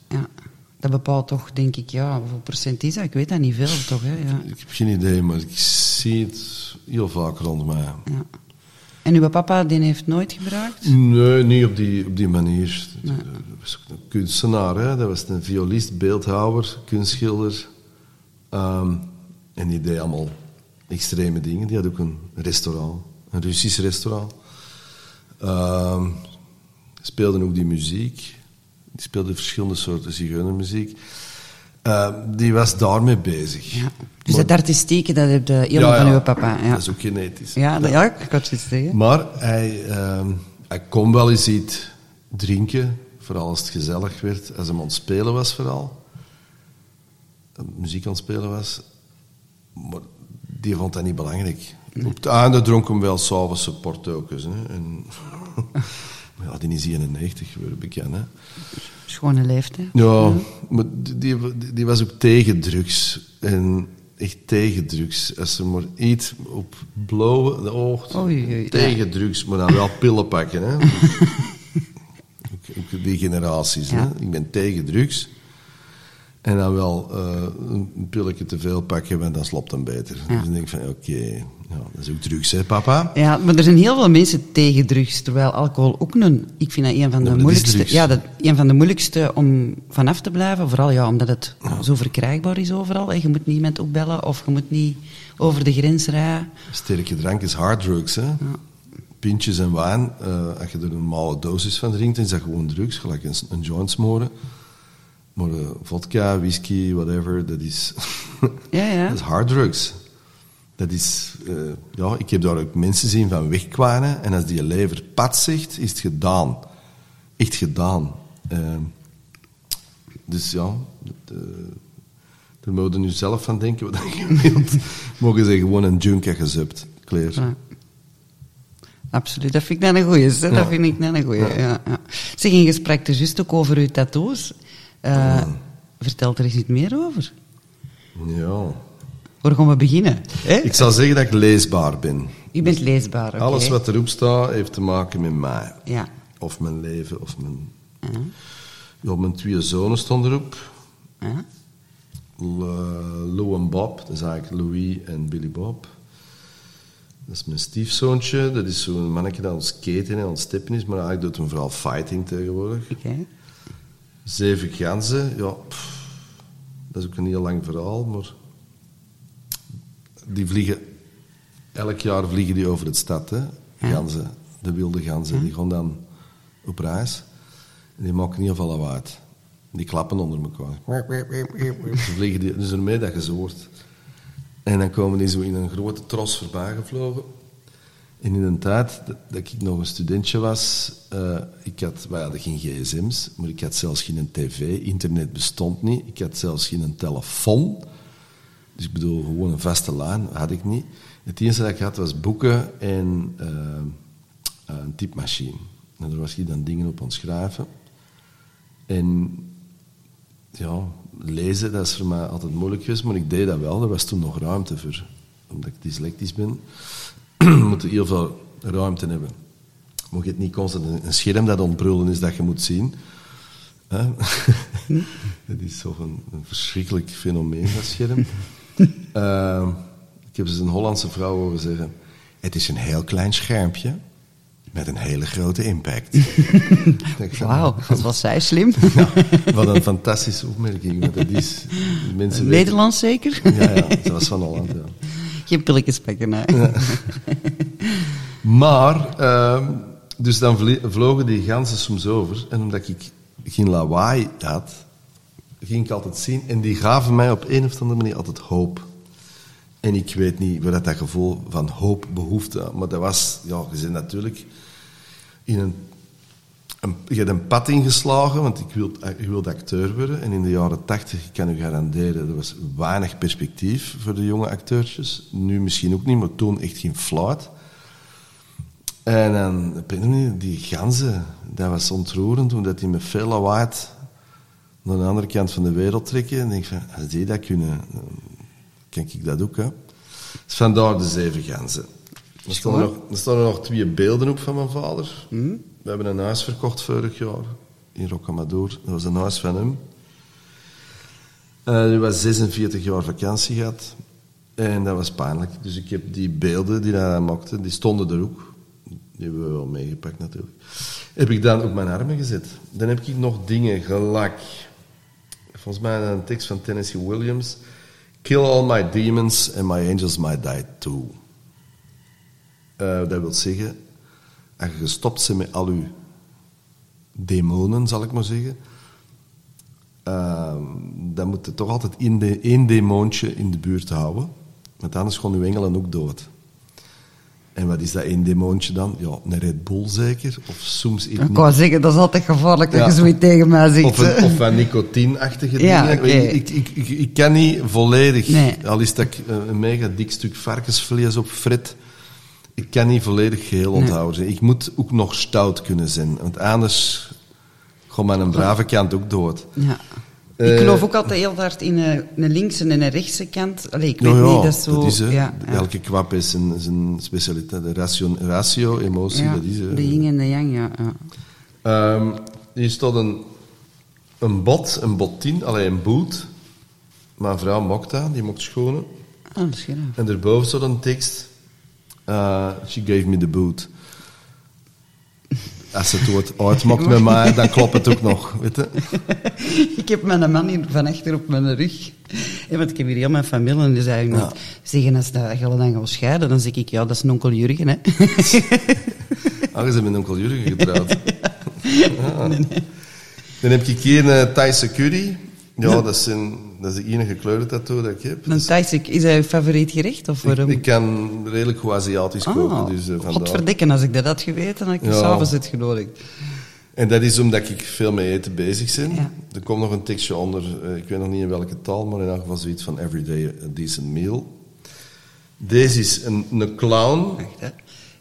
Dat bepaalt toch, denk ik, ja, hoeveel procent is dat? Ik weet dat niet veel, toch? Hè? Ja. Ik heb geen idee, maar ik zie het heel vaak rond mij. Ja. En uw papa, die heeft nooit gebruikt? Nee, niet op die, op die manier. Dat was ook een kunstenaar, hè? dat was een violist, beeldhouwer, kunstschilder. Ehm, en die deed allemaal extreme dingen. Die had ook een restaurant, een Russisch restaurant. Ehm speelde ook die muziek. Die speelde verschillende soorten zigeunermuziek. Ehm, die was daarmee bezig. Ja. Dus Maar- dat artistieke, dat heb je helemaal Ja, van uw papa. Ja, Dat is ook genetisch. ja, dat, ja ik had het zeggen. Maar hij, ehm, hij kon wel eens iets drinken, vooral als het gezellig werd, als hij aan het spelen was vooral. Eh, Muziek aan het spelen was. Maar die vond dat niet belangrijk. Op het einde dronk hem wel s'avonds portokes. Hè. En, ja, die is 91 geworden, bekend. Hè. Schone leeftijd. Ja, maar die, die, die was ook tegen drugs. En echt tegen drugs. Als ze maar iets op blauwe de oog. Oei, oei, tegen drugs, maar dan wel pillen pakken. Hè. ook, ook die generaties. Ja. Hè. Ik ben tegen drugs. En dan wel eh, een pilletje te veel pakken, want dan slopt hem beter. Ja. Dus dan denk ik van, oké, ja, dat is ook drugs, hè, papa? Ja, maar er zijn heel veel mensen tegen drugs, terwijl alcohol ook een... Ik vind dat een van de moeilijkste... drugs. Ja, dat, een van de moeilijkste om vanaf te blijven. Vooral ja, omdat het zo verkrijgbaar is overal. Hè. Je moet niemand opbellen of je moet niet over de grens rijden. Sterke drank is harddrugs, hè? Pintjes en wijn, eh, als je er een normale dosis van drinkt, dan is dat gewoon drugs, gelijk een, een joint smoren. Maar eh, vodka, whisky, whatever, dat is, Ja, ja. dat is harddrugs. Dat is, eh, ja, ik heb daar ook mensen zien van wegkwamen en als die lever pat zegt, is het gedaan. Echt gedaan. Eh, dus ja, dat, eh, daar je nu zelf van denken wat je wilt. Mogen ze gewoon een junk en gezupt. Ja. Absoluut, dat vind ik net een goeie. Dat vind ik net een goeie. Ja. Ja, Zeg, in gesprek er juist ook over uw tattoos. Eh, Vertel er eens iets meer over. Ja. Waar gaan we beginnen? Hè? Ik zal zeggen dat ik leesbaar ben. Je bent leesbaar, oké. Alles wat erop staat heeft te maken met mij. Ja. Of mijn leven, of mijn... Ja. Ja, mijn twee zonen stonden erop. Ja. Lou en Bob, dat is eigenlijk Louis en Billy Bob. Dat is mijn stiefzoontje, dat is zo'n mannetje dat aan het skaten en aan het steppen is, maar eigenlijk doet hem vooral fighting tegenwoordig. Oké. Zeven ganzen, ja, pff, dat is ook een heel lang verhaal, maar die vliegen, elk jaar vliegen die over het stad, hè, ganzen, de wilde ganzen, die gaan dan op reis en die maken heel veel lawaai. Die klappen onder elkaar. Ze vliegen die, dus ermee dat je ze hoort. En dan komen die zo in een grote tros voorbij gevlogen. En in een tijd dat, dat ik nog een studentje was, eh, ik had, wij hadden geen gsm's, maar ik had zelfs geen tv, internet bestond niet, ik had zelfs geen telefoon. Dus ik bedoel, gewoon een vaste lijn had ik niet. Het enige dat ik had was boeken en eh, een typemachine. En daar was ik dan dingen op aan het schrijven. En ja, lezen, dat is voor mij altijd moeilijk geweest, maar ik deed dat wel. Er was toen nog ruimte voor. Omdat ik dyslectisch ben, moet je heel veel ruimte hebben. Moet je het niet constant een- scherm dat ontbrullen is dat je moet zien. Hè? Het is toch een, een verschrikkelijk fenomeen, dat scherm. Eh, ik heb eens een Hollandse vrouw horen zeggen... Het is een heel klein schermpje met een hele grote impact. Wauw, wat was zij slim. wat een fantastische opmerking. Dat is, mensen Nederlands zeker? Ja, ja, ze was van Holland, ja. Geen hè. Maar, ehm, dus dan vlogen die ganzen soms over. En omdat ik geen lawaai had, ging ik altijd zien. En die gaven mij op een of andere manier altijd hoop. En ik weet niet waar dat, dat gevoel van hoop behoefte Maar dat was, ja, je zit natuurlijk in een, je hebt een pad ingeslagen, want ik wilde, acteur worden. En in de jaren tachtig, ik kan u garanderen, er was weinig perspectief voor de jonge acteurtjes. Nu misschien ook niet, maar toen echt geen fluit. En dan, die ganzen, dat was ontroerend, toen dat die met veel lawaai naar de andere kant van de wereld trekken. En ik denk van, als dat kunnen, kan ik dat ook, hè. Dus vandaar de zeven ganzen. Er staan, nog, er staan er nog twee beelden op van mijn vader. We hebben een huis verkocht vorig jaar in Rocamadour. Dat was een huis van hem. Eh hij was 46 jaar vakantie gehad. En dat was pijnlijk. Dus ik heb die beelden die hij maakte, die stonden er ook. Die hebben we wel meegepakt natuurlijk. Heb ik dan op mijn armen gezet. Dan heb ik nog dingen gelijk. Volgens mij een tekst van Tennessee Williams. Kill all my demons and my angels might die too. Eh, dat wil zeggen, als je gestopt bent met al je demonen, zal ik maar zeggen, ehm, dan moet je toch altijd één, de, één demoontje in de buurt houden. Want anders gaan je engelen ook dood. En wat is dat één demoontje dan? Ja, een Red Bull zeker? Of soms iets Ik wou zeggen, dat is altijd gevaarlijk dat Ja. je zoiets tegen mij zegt. of, een, of van nicotineachtige Ja, dingen. Ik, ik, ik, ik kan niet volledig, Nee. al is dat ik een, een mega dik stuk varkensvlees op frit, ik kan niet volledig geheel onthouden. Ik moet ook nog stout kunnen zijn, want anders gaat mijn brave kant ook dood. Ja. Eh, ik geloof ook altijd heel hard in een, een linkse en een rechtse kant. Allee, ik weet Ja, ja, niet, dat is zo... dat is, hè. ja. Elke kwap is een, zijn specialiteit. De ratio, ratio emotie, dat is... de yin en de yang, ja. ja. Ehm, hier staat een, een bot, een botin, alleen een boot. Mijn vrouw mokt dat, die mokt schonen. Oh. En daarboven staat een tekst. eh, she gave me the boot. Als het woord uitmokt met mij, dan klopt het ook nog. Weet je? Ik heb mijn man hier van achter op mijn rug. Ja, want ik heb hier heel mijn familie en die zei Ja. zeggen als dat je dan gaat scheiden, dan zeg ik, ja, dat is een onkel Jurgen, hè. Ah, je bent met onkel Jurgen getrouwd. Ja. Dan heb ik hier een Thaise curry. Ja, Dat, is een, dat is de enige kleurentattoo dat ik heb. Een Thaise, is dat je favoriet gerecht? Of Ik, waarom? ik kan redelijk goed Aziatisch koken, Ah, dus uh, vandaar. godverdikken, als ik dat had geweten, had ik Ja. s'avonds het genodigd. En dat is omdat ik veel met eten bezig ben. Ja. Er komt nog een tekstje onder, eh, ik weet nog niet in welke taal, maar in elk geval zoiets van Everyday a Decent Meal. Deze is een, een clown hè.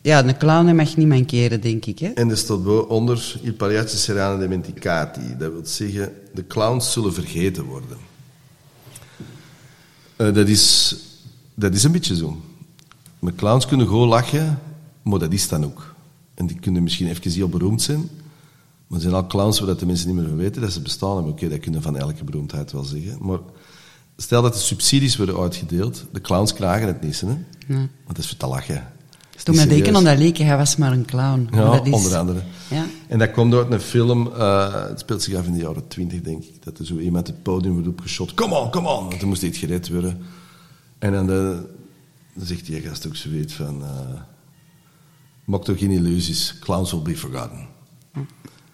Ja, een clown mag niet mankeren, denk ik, hè. en er staat onder Il pagliacci saranno dimenticati. Dat wil zeggen, de clowns zullen vergeten worden. Eh, dat, is, dat is een beetje zo. met clowns kunnen gewoon lachen, maar dat is dan ook. En die kunnen misschien even heel beroemd zijn, maar er zijn al clowns waar dat de mensen niet meer van weten dat ze bestaan hebben. Oké, dat kunnen van elke beroemdheid wel zeggen. Maar stel dat de subsidies worden uitgedeeld, de clowns krijgen het niet, hè? Nee. want dat is voor te lachen. Dus toen me denken aan dat leken, hij was maar een clown. Ja, dat is- onder andere. Ja. En dat komt uit een film, eh, het speelt zich af in de jaren twintig, denk ik, dat er zo iemand het podium wordt opgeschot. Come on, come on! Want dan moest iets gered worden. En dan, de, dan zegt die gast ook zoiets van... eh maak toch geen illusies, clowns will be forgotten.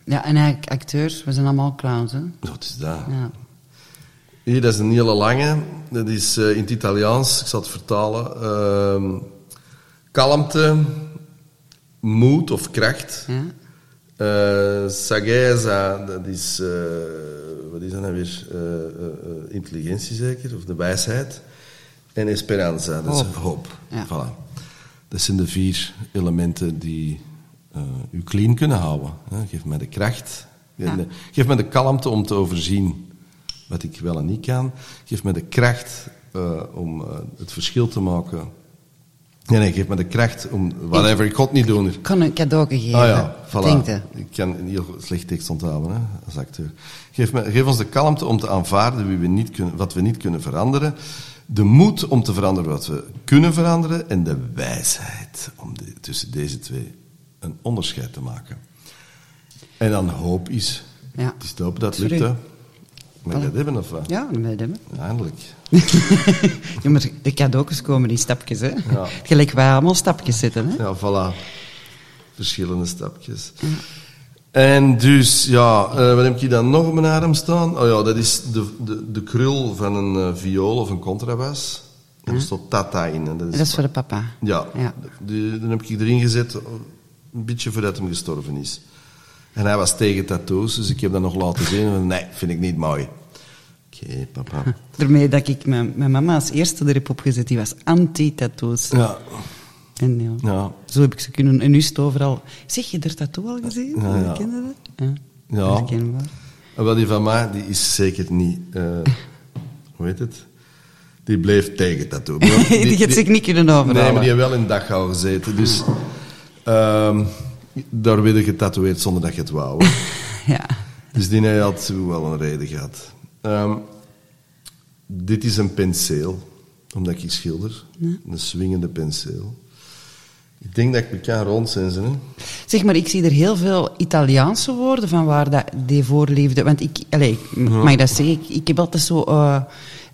ja, en eigenlijk acteurs, we zijn allemaal clowns, hè? Wat is dat? Ja. Hier, dat is een hele lange. Dat is eh, in het Italiaans, ik zal het vertalen. Ehm, kalmte, moed of kracht. Ja. Eh sageza, dat is, eh, wat is dat nou weer? Eh, intelligentie zeker, of de wijsheid. En esperanza, dat is Hoop. hoop. Ja. Voilà. Dat zijn de vier elementen die u clean kunnen houden. Geef mij de kracht. Ja. Geef mij de kalmte om te overzien wat ik wel en niet kan. Geef mij de kracht om het verschil te maken. Nee, nee, geef me de kracht om whatever. Ik het niet doen. Ik kan een cadeau geven. Ah ja, voilà. Ik kan heel slecht tekst onthouden hè, als acteur. Geef, me, geef ons de kalmte om te aanvaarden wie we niet kunnen, wat we niet kunnen veranderen. De moed om te veranderen wat we kunnen veranderen. En de wijsheid om de- tussen deze twee een onderscheid te maken. En dan hoop is. Ja. Het is te hopen dat lukt, hè. Mag ik Voilà. dat hebben of wat? Ja, dat weet ik. Eindelijk. Ja, maar de cadeautjes komen in stapjes, hè? Ja. Gelijk wij allemaal stapjes zitten, hè? Ja, voilà. Verschillende stapjes. En dus, ja, eh, wat heb hier dan nog op mijn arm staan? Oh ja, dat is de, de, de krul van een eh, viool of een contrabas. Er staat tata in. En dat is, Dat is voor de papa. Ja, Ja. Die, dan heb ik erin gezet, een beetje voordat hij gestorven is. En hij was tegen tattoos, dus ik heb dat nog laten zien. En nee, vind ik niet mooi. Oké, papa. Daarmee dat ik mijn, mijn mama als eerste er heb opgezet, die was anti-tattoos. Ja, En ja, ja. zo heb ik ze kunnen... En nu is het overal... Zeg je er tattoo al gezien? Ja, ja. Ken je dat? Ja. Ja. Herkenbaar. En wel, die van mij, die is zeker niet... eh, hoe heet het? Die bleef tegen tattoo. Die gaat zich niet kunnen overhalen. Nee, maar die heeft wel in Dachau gezeten. Dus ehm, daar werd je getatoeëerd zonder dat je het wou. Ja. Dus die had wel een reden gehad. Ehm, dit is een penseel, omdat ik schilder. Een swingende penseel. Ik denk dat ik me kan rondzenzen. Hè? Zeg maar, ik zie er heel veel Italiaanse woorden van waar dat, die voorliefde... Want ik... Allez, ik mag dat zeggen? Ik, ik heb altijd zo... eh,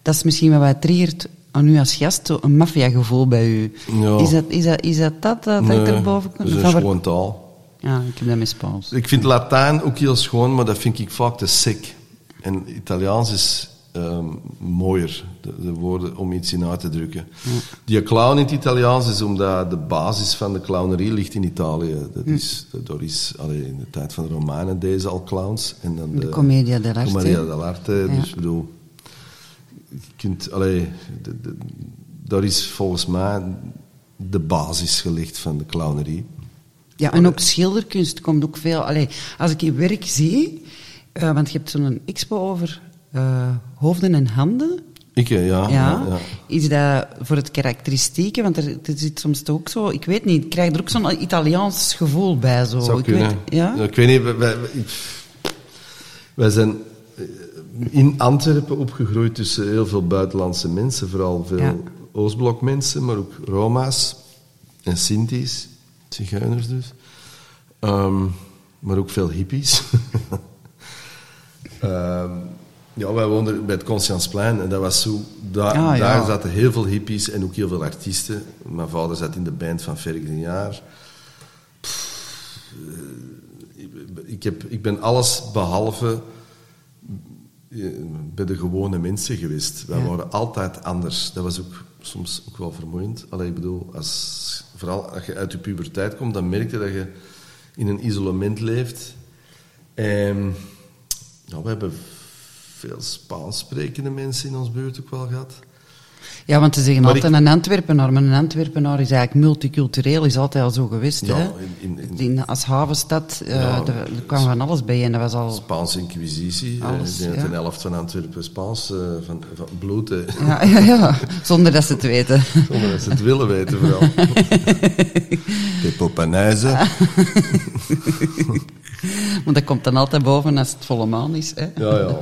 dat is misschien wat triggert aan u als gast, zo een maffiagevoel bij u. Ja. Is, dat, is, dat, is dat dat, dat ik er boven dat is gewoon taal. Ja, ik heb dat met Spaans. Ik vind Latijn ook heel schoon, maar dat vind ik vaak te sick. En Italiaans is ehm, mooier, de, de woorden om iets in uit te drukken. Die clown in het Italiaans is omdat de basis van de clownerie ligt in Italië. Dat is, daar is allee, in de tijd van de Romeinen deze al clowns. En dan De Commedia dell'arte. Commedia dell'arte. Ja. Dus ik bedoel, je kunt, allee, de, de- daar is volgens mij de basis gelegd van de clownerie. Ja, en ook schilderkunst komt ook veel... Allee, als ik je werk zie... eh, want je hebt zo'n expo over eh, hoofden en handen. Ik, eh, ja. Ja. ja. Is dat voor het karakteristieke? Want er, er zit soms toch ook zo... Ik weet niet, ik krijg er ook zo'n Italiaans gevoel bij. Zo. Zou ik kunnen. Weet, ja? Ik weet niet, wij, wij, ik- wij zijn in Antwerpen opgegroeid tussen heel veel buitenlandse mensen, vooral veel Ja. Oostblokmensen, maar ook Roma's en Sinti's, Zigeuners dus. Ehm, maar ook veel hippies. Ehm, ja, wij woonden bij het Conscienceplein en dat was zo... Daar, Ah, ja. daar zaten heel veel hippies en ook heel veel artiesten. Mijn vader zat in de band van Fergus een jaar. ik, heb, ik ben alles behalve eh, bij de gewone mensen geweest. Wij Ja. waren altijd anders. Dat was ook soms ook wel vermoeiend. Allee, ik bedoel, als, vooral als je uit je puberteit komt, dan merk je dat je in een isolement leeft. En ja, we hebben veel Spaans sprekende mensen in ons buurt ook wel gehad. Ja, want ze zeggen Maar altijd een Antwerpenaar, maar een Antwerpenaar is eigenlijk multicultureel, is altijd al zo geweest. Ja, hè? in- in- in- als havenstad, eh, Ja. er, er kwam van alles bij en dat was al... Spaanse inquisitie. eh, Alles, ik denk dat een helft van Antwerpen Spaans eh, van, van bloed. Ja, ja, ja, zonder dat ze het weten. Zonder dat ze het willen weten vooral. De Popanijzen. Maar dat komt dan altijd boven als het volle maan is. Hè? Ja, ja.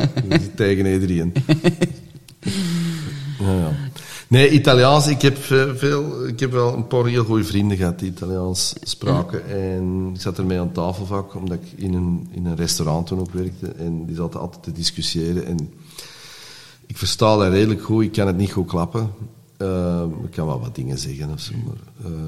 Tegen iedereen. Ja, ja. Nee, Italiaans. Ik heb, veel, ik heb wel een paar heel goede vrienden gehad die Italiaans spraken. En ik zat ermee aan tafel vaak, omdat ik in een, in een restaurant toen ook werkte. En die zaten altijd te discussiëren. En ik versta dat redelijk goed. Ik kan het niet goed klappen. Eh, ik kan wel wat dingen zeggen of zo. Maar, eh,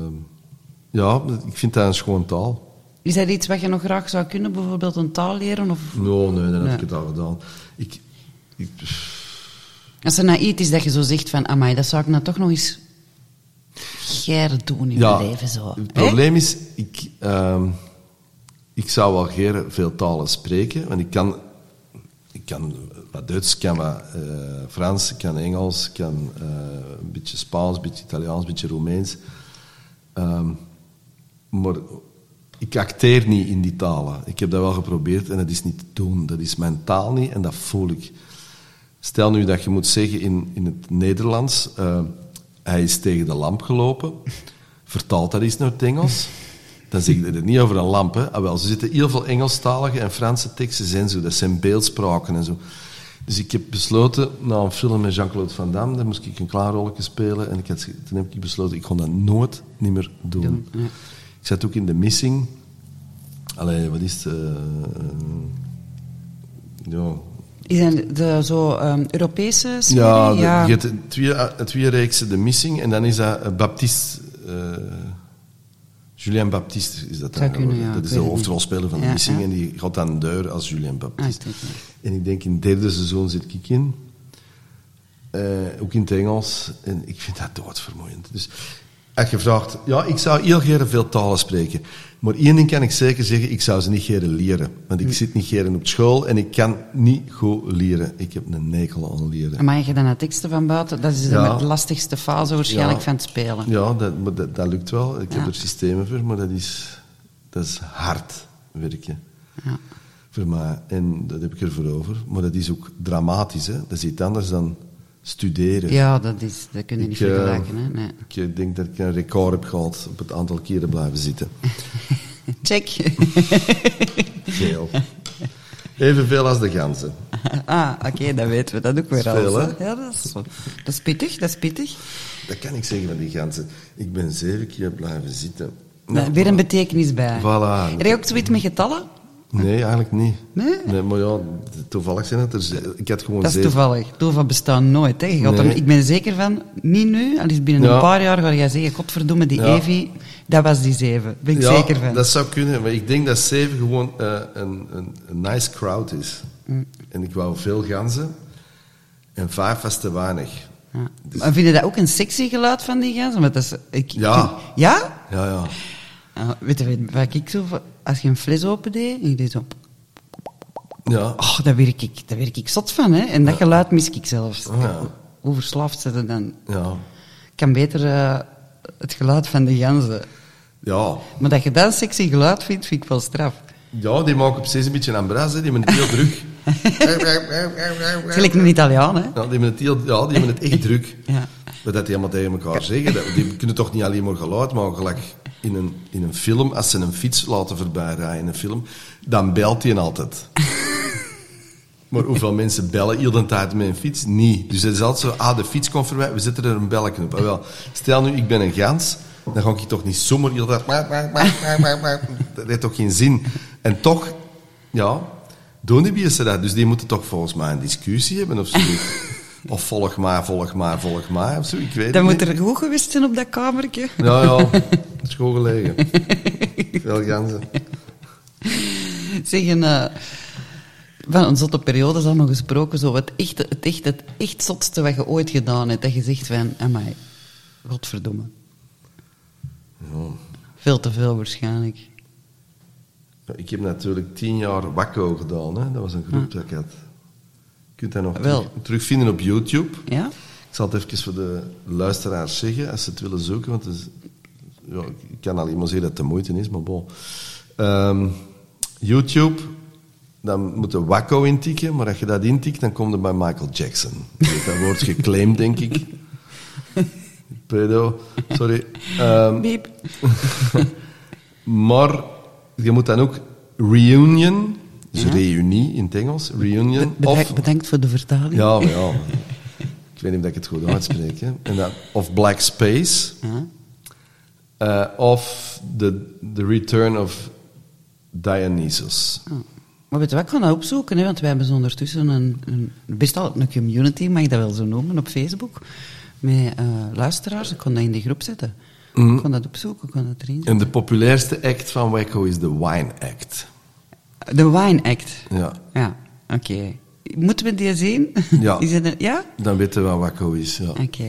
ja, ik vind dat een schoon taal. Is dat iets wat je nog graag zou kunnen, bijvoorbeeld een taal leren? Of No, nee, dan heb Nee. ik het al gedaan. Ik, ik, als er nou iets is dat je zo zegt van, amai, dat zou ik nou toch nog eens geren doen in ja, mijn leven. Zo. Het probleem is, ik, ehm, ik zou wel graag veel talen spreken, want ik kan, ik kan wat Duits, kan wat eh, Frans, ik kan Engels, ik kan eh, een beetje Spaans, een beetje Italiaans, een beetje Roemeens. Ehm, maar ik acteer niet in die talen. Ik heb dat wel geprobeerd en dat is niet te doen. Dat is mijn taal niet en dat voel ik. Stel nu dat je moet zeggen in, in het Nederlands, eh, hij is tegen de lamp gelopen. Vertaalt dat eens naar het Engels. Dan zeg ik het niet over een lamp. Hè. Ah, wel, er zitten heel veel Engelstalige en Franse teksten zo. Dat zijn beeldspraken en zo. Dus ik heb besloten, na een film met Jean-Claude Van Damme, daar moest ik een klaar rolletje spelen. En ik had, toen heb ik besloten, ik kon dat nooit niet meer doen. Ja. Ik zat ook in de missing. Allee, wat is het? eh, ja, Is dat de zo ehm, Europese serie? ja, de- je hebt twee, eh, twee reeksen De Missing en dan is dat eh, Baptiste. eh, Julien Baptiste is dat dan. Zou kunnen, geworden. ja, dat is de het hoofdrolspeler van De Missing en die gaat aan de deur als Julien Ah, Baptiste. ik het. en ik denk in het derde seizoen zit ik in. Eh, ook in het Engels. En ik vind dat doodvermoeiend. Dus als je vraagt... Ja, ik zou heel graag veel talen spreken. Maar één ding kan ik zeker zeggen. Ik zou ze niet graag leren. Want Hm. ik zit niet graag op school en ik kan niet goed leren. Ik heb een nekel aan leren. Maar je dan naar teksten van buiten, dat is Ja. de lastigste fase waarschijnlijk Ja. van het spelen. Ja, dat, maar dat, dat lukt wel. Ik Ja. heb er systemen voor, maar dat is, dat is hard werken. Ja. Voor mij. En dat heb ik ervoor over. Maar dat is ook dramatisch. Hè? Dat is iets anders dan studeren. Ja, dat, is, dat kun je niet Ik, eh, vergelijken. Hè? Nee. Ik eh, denk dat ik een record heb gehad op het aantal keren blijven zitten. Check. Veel. Evenveel als de ganzen. ah, oké, dat weten we. Dat ook weer veel, alles. hè? Ja, dat, is, dat is pittig, dat is pittig. Dat kan ik zeggen van die ganzen. Ik ben zeven keer blijven zitten. Nou, weer een betekenis bij. Voilà. Heb je ook zoiets met getallen? Nee, eigenlijk niet. Nee? maar ja, toevallig zijn het er... Ik had gewoon Dat is zeven. toevallig. Toeval bestaat nooit. Hè. Nee. er- ik ben zeker van, niet nu, al is binnen Ja. een paar jaar ga jij zeggen, godverdomme, die Ja. Evi, dat was die zeven. Ben ik ja, zeker van. dat zou kunnen, maar ik denk dat zeven gewoon eh, een, een, een nice crowd is. Mm. En ik wou veel ganzen. En vijf was te weinig. Ja. Maar vind je dat ook een sexy geluid van die ganzen? Want dat is, ik, Ja. Ja? Ja, ja. Ah, weet je wat ik zo... Als je een fles opendeed, en je deed zo... Ja, Oh, daar werk ik, daar werk ik zot van, hè. En dat geluid mis ik zelfs. Oh, ja. Hoe verslaafd het dan? ja. Ik kan beter eh, het geluid van de ganzen. Ja. Maar dat je dat een sexy geluid vindt, vind ik wel straf. Ja, die maken steeds een beetje een bras, hè. die hebben het heel druk. Gelijk een Italiaan, hè. Ja, die hebben het, heel, ja, die hebben het echt druk. Ja. Maar dat die allemaal tegen elkaar zeggen. Die kunnen toch niet alleen maar geluid maken. Gelijk in een, in een film, als ze een fiets laten voorbij rijden in een film, dan belt hij altijd. maar hoeveel mensen bellen heel de tijd met een fiets? Niet. Dus het is altijd zo, ah, de fiets komt voorbij, we zetten er een belletje op. Ah, wel, stel nu, ik ben een gans, dan ga ik toch niet zomaar heel de tijd... Dat heeft toch geen zin. En toch, ja, doen die beesten dat. Dus die moeten toch volgens mij een discussie hebben of zo. Of volg maar, volg maar, volg maar, of zo. Ik weet Dan het moet niet. er goed geweest zijn op dat kamertje. Ja, ja. Het is goed gelegen. Veel ganzen. Zeg, en, eh, van een zotte periode is al nog gesproken, zo het echt, het, echt, het echt zotste wat je ooit gedaan hebt. Dat je zegt van, amai, godverdomme. Veel te veel waarschijnlijk. Ja, Ik heb natuurlijk tien jaar Wakko gedaan. Hè. Dat was een groep dat ik had. Kunt dat nog Wel. terug- terugvinden op YouTube. Ja? Ik zal het even voor de luisteraars zeggen, als ze het willen zoeken, want het is, ja, ik kan al iemand zeggen dat het de moeite is, maar bon. Ehm, YouTube, dan moet je Wacko intikken, maar als je dat intikt, dan komt er bij Michael Jackson. Dat wordt geclaimd, denk ik. Pedo, sorry. Ehm, Beep. maar je moet dan ook reunion, dus Ja. reunie in het Engels, reunion, Bedankt, of... bedankt voor de vertaling. Ja, maar ja. Ik weet niet of ik het goed uitspreek. Hè. En dan, of Black Space, Ja. eh, of the, the Return of Dionysus. Oh. Maar weet je wat, ik ga dat opzoeken, hè, want wij hebben zo ondertussen een, een, best al een community, mag ik dat wel zo noemen, op Facebook, met eh, luisteraars. Ik kon dat in de groep zetten. Mhm. Ik kon dat opzoeken, ik kon dat erin zetten. En de populairste act van Wacko is de Wine Act. De Wine Act. Ja, Ja, oké. Moeten we die zien? Ja. Is het een- ja? dan weten we wat Wacko is. Ja. Oké.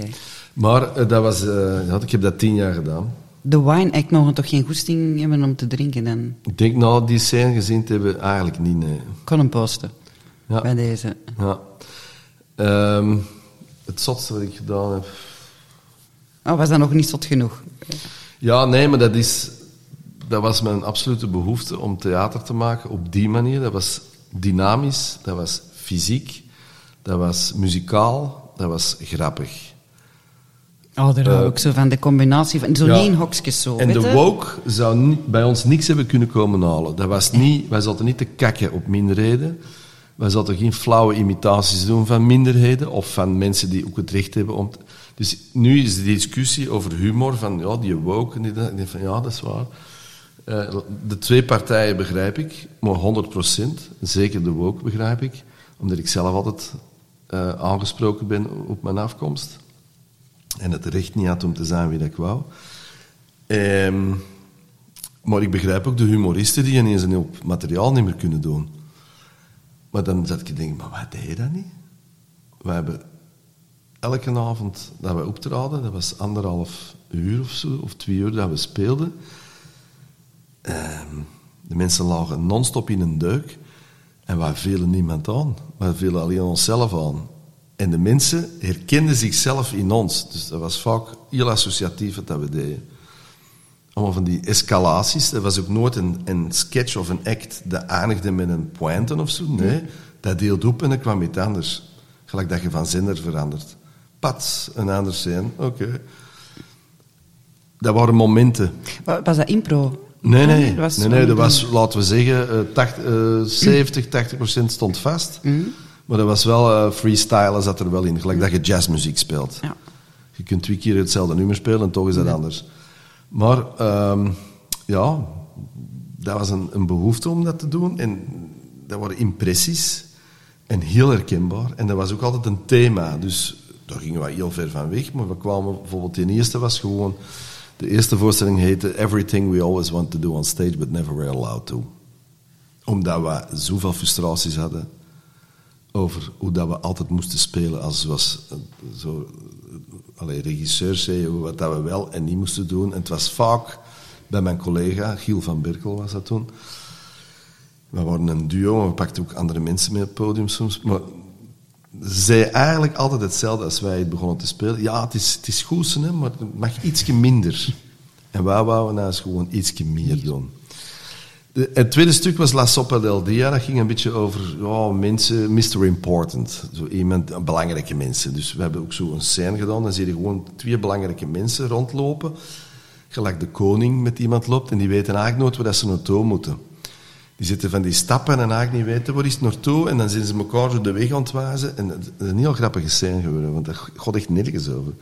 Maar eh, dat was, ja, ik heb dat tien jaar gedaan. De Wine Act mogen toch geen goesting hebben om te drinken dan? Ik denk nou die scène gezien te hebben, eigenlijk niet, nee. Ik kon hem posten. Ja. Bij deze. Ja. Ehm, het zotste wat ik gedaan heb... Oh, was dat nog niet zot genoeg? Ja, nee, maar dat, is, dat was mijn absolute behoefte om theater te maken op die manier. Dat was dynamisch, dat was fysiek, dat was muzikaal, dat was grappig. Oh, daar hou ik zo van. De combinatie van... Zo Ja. in hokjes zo, En de woke zou niet- bij ons niks hebben kunnen komen halen. Dat was niet, wij zaten niet te kakken op minderheden. Wij zaten geen flauwe imitaties doen van minderheden of van mensen die ook het recht hebben om... te- dus nu is de discussie over humor van ja, die woke en die van ja, dat is waar. Eh, de twee partijen begrijp ik, maar 100% Zeker de woke begrijp ik, omdat ik zelf altijd eh, aangesproken ben op mijn afkomst. En het recht niet had om te zijn wie ik wou. Ehm, maar ik begrijp ook de humoristen die ineens een heel materiaal niet meer kunnen doen. Maar dan zat ik te denken, maar wat deed je dat niet? We hebben elke avond dat we optraden, dat was anderhalf uur of zo, of twee uur dat we speelden. Ehm, de mensen lagen non-stop in een duik en wij vielen niemand aan. Wij vielen alleen onszelf aan. En de mensen herkenden zichzelf in ons. Dus dat was vaak heel associatief wat dat we deden. Allemaal van die escalaties. Dat was ook nooit een, een sketch of een act dat eindigde met een pointe of zo. Nee, dat deelde op en er kwam iets anders. Gelijk dat je van zender verandert. Pats, een ander scène. Oké. Dat waren momenten. Wa- Was dat impro? Nee, was nee, nee, dat was, laten we zeggen, eh, tacht- eh, 70, 80 procent stond vast. Mhm. Maar dat was wel eh, freestyle, zat er wel in. Gelijk dat je jazzmuziek speelt. Ja. Je kunt twee keer hetzelfde nummer spelen en toch is dat anders. Maar ehm, ja, dat was een, een behoefte om dat te doen. En dat waren impressies. En heel herkenbaar. En dat was ook altijd een thema. Dus daar gingen we heel ver van weg. Maar we kwamen bijvoorbeeld, de eerste was gewoon... De eerste voorstelling heette Everything We Always Want to Do on Stage But Never Were Allowed To. Omdat we zoveel frustraties hadden over hoe dat we altijd moesten spelen als was eh, zo eh, allee, regisseurs wat dat we wel en niet moesten doen. En het was vaak bij mijn collega Giel van Berkel was dat toen. We waren een duo we pakten ook andere mensen mee op het podium soms. Maar zei eigenlijk altijd hetzelfde als wij begonnen te spelen ja het is, het is goed hè, maar het mag ietsje minder en wij wouden nou eens gewoon ietsje meer doen de- het tweede stuk was La Sopa del Dia. Dat ging een beetje over ja, mensen, Mr. Important. Zo iemand, belangrijke mensen. Dus we hebben ook zo een scène gedaan. Dan zie je gewoon twee belangrijke mensen rondlopen. Gelijk de koning met iemand loopt en die weten eigenlijk nooit waar dat ze naartoe moeten. Die zitten van die stappen en eigenlijk niet weten waar is het naartoe. En dan zijn ze elkaar zo de weg wijzen. En het is een heel grappige scène geworden, want daar gaat echt nergens over.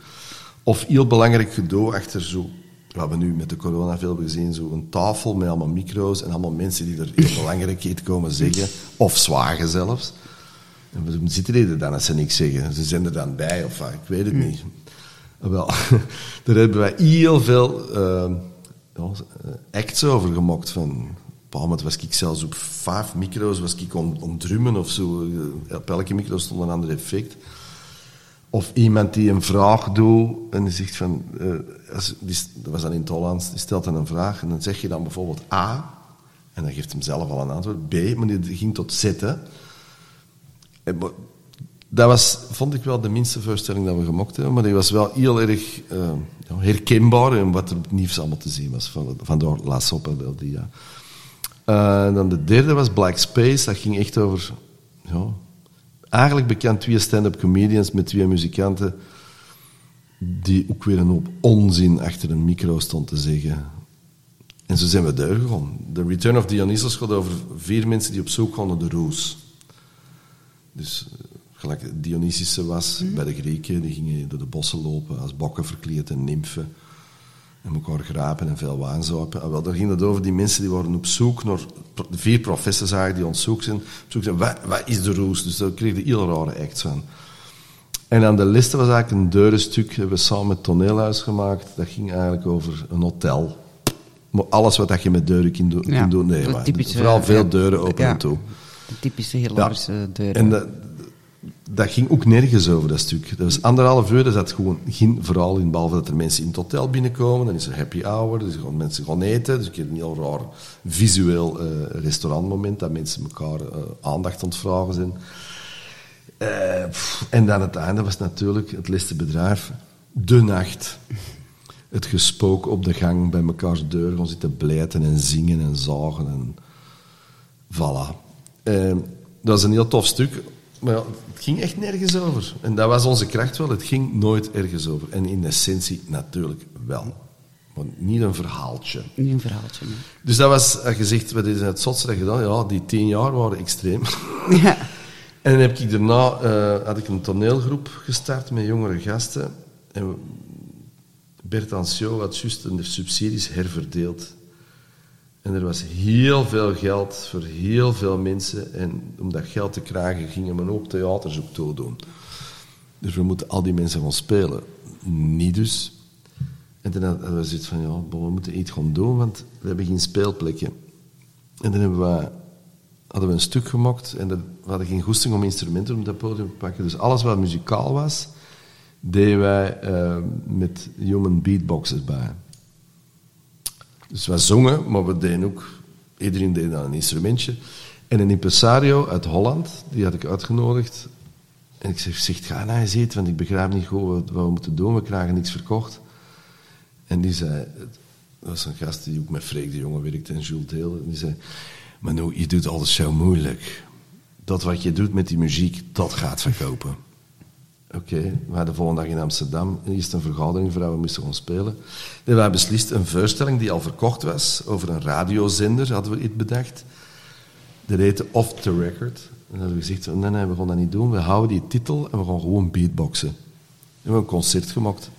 Of heel belangrijk gedoe achter zo... Wat we nu met de corona veel gezien, een tafel met allemaal micro's en allemaal mensen die er heel belangrijk iets komen zeggen. Of zwagen zelfs. En we zitten die er dan als ze niks zeggen? Ze zijn er dan bij, of ik weet het niet. Wel, daar hebben wij heel veel ja, acts over gemokt. Van, moment was ik zelfs op vijf micro's was ik om, om drummen of zo. Op elke micro stond een ander effect. Of iemand die een vraag doet en die zegt van... eh, als, die, dat was dan in het Hollands, die stelt dan een vraag en dan zeg je dan bijvoorbeeld A en dan geeft hem zelf al een antwoord. B, maar die ging tot Z. En, maar dat was, vond ik wel de minste voorstelling dat we gemokt hebben, maar die was wel heel erg ja, herkenbaar in wat er nieuws allemaal te zien was van, van de La Sopa del Dia. Uh, en dan de derde was Black Space, dat ging echt over, ja, eigenlijk bekend twee stand-up comedians met twee muzikanten die ook weer een hoop onzin achter een micro stond te zeggen. En zo zijn we daar gegaan. The Return of Dionysus gaat over vier mensen die op zoek gaan naar de roos. Dus gelijk Dionysische was Mhm. bij de Grieken, die gingen door de bossen lopen als bokken verkleed en nymfen. En elkaar grapen en veel wijn zuipen. En wel, daar ging het over die mensen die waren op zoek naar... De vier professors eigenlijk die op zoek zijn. Op zoek zijn wat, wat is de roos? Dus daar kreeg je heel rare acts van. En aan de liste was eigenlijk een deurenstuk, hebben we samen met Toneelhuis gemaakt. Dat ging eigenlijk over een hotel. Maar alles wat je met deuren kunt doen, Ja, kunt doen nee, de maar typische- vooral veel ja. deuren open Ja. en toe. De typische hilarische deuren. En dat, dat ging ook nergens over, dat stuk. Dat was anderhalf uur, er zat gewoon geen verhaal in, behalve dat er mensen in het hotel binnenkomen, dan is er happy hour, dus gaan mensen gaan eten, dus ik heb een heel raar visueel eh, restaurantmoment, dat mensen elkaar eh, aandacht aan het vragen zijn. Eh, en dan het einde was natuurlijk het laatste bedrijf, de nacht. Het gespook op de gang, bij mekaars deur, gewoon zitten blijten en zingen en zagen en... Voilà. Dat is een heel tof stuk, maar ja, het ging echt nergens over. En dat was onze kracht wel, het ging nooit ergens over. En in essentie natuurlijk wel. Maar niet een verhaaltje. Niet een verhaaltje. nee. Dus dat was, als je zegt, wat is het zotste dat gedaan? Ja, die tien jaar waren extreem. Ja. En dan heb ik daarna eh, had ik een toneelgroep gestart met jongere gasten. En Bert Anciot had juist de subsidies herverdeeld. En er was heel veel geld voor heel veel mensen. En om dat geld te krijgen gingen we hoop theaters ook toe doen. Dus we moeten al die mensen gaan spelen. Niet dus. En toen hadden we zoiets van, ja, we moeten iets gaan doen, want we hebben geen speelplekken. En dan hebben we, hadden we een stuk gemaakt en we hadden geen goesting om instrumenten op dat podium te pakken. Dus alles wat muzikaal was, deden wij eh, met human beatboxers bij. Dus wij zongen, maar we deden ook... Iedereen deed dan een instrumentje. En een impresario uit Holland, die had ik uitgenodigd. En ik zeg, zeg ga eens eten, want ik begrijp niet goed wat, we moeten doen. We krijgen niks verkocht. En die zei... Dat was een gast die ook met Freek de Jonge werkte en Jules Deel. En die zei... Maar je doet alles zo moeilijk. Dat wat je doet met die muziek, dat gaat verkopen. Oké, we hadden de volgende dag in Amsterdam eerst een vergadering voor dat we moesten gaan spelen. En we hebben beslist een voorstelling die al verkocht was, over een radiozender hadden we iets bedacht. Dat heette Off the Record. En dan hadden we gezegd, nee, nee, we gaan dat niet doen. We houden die titel en we gaan gewoon beatboxen. En we hebben een concert gemaakt.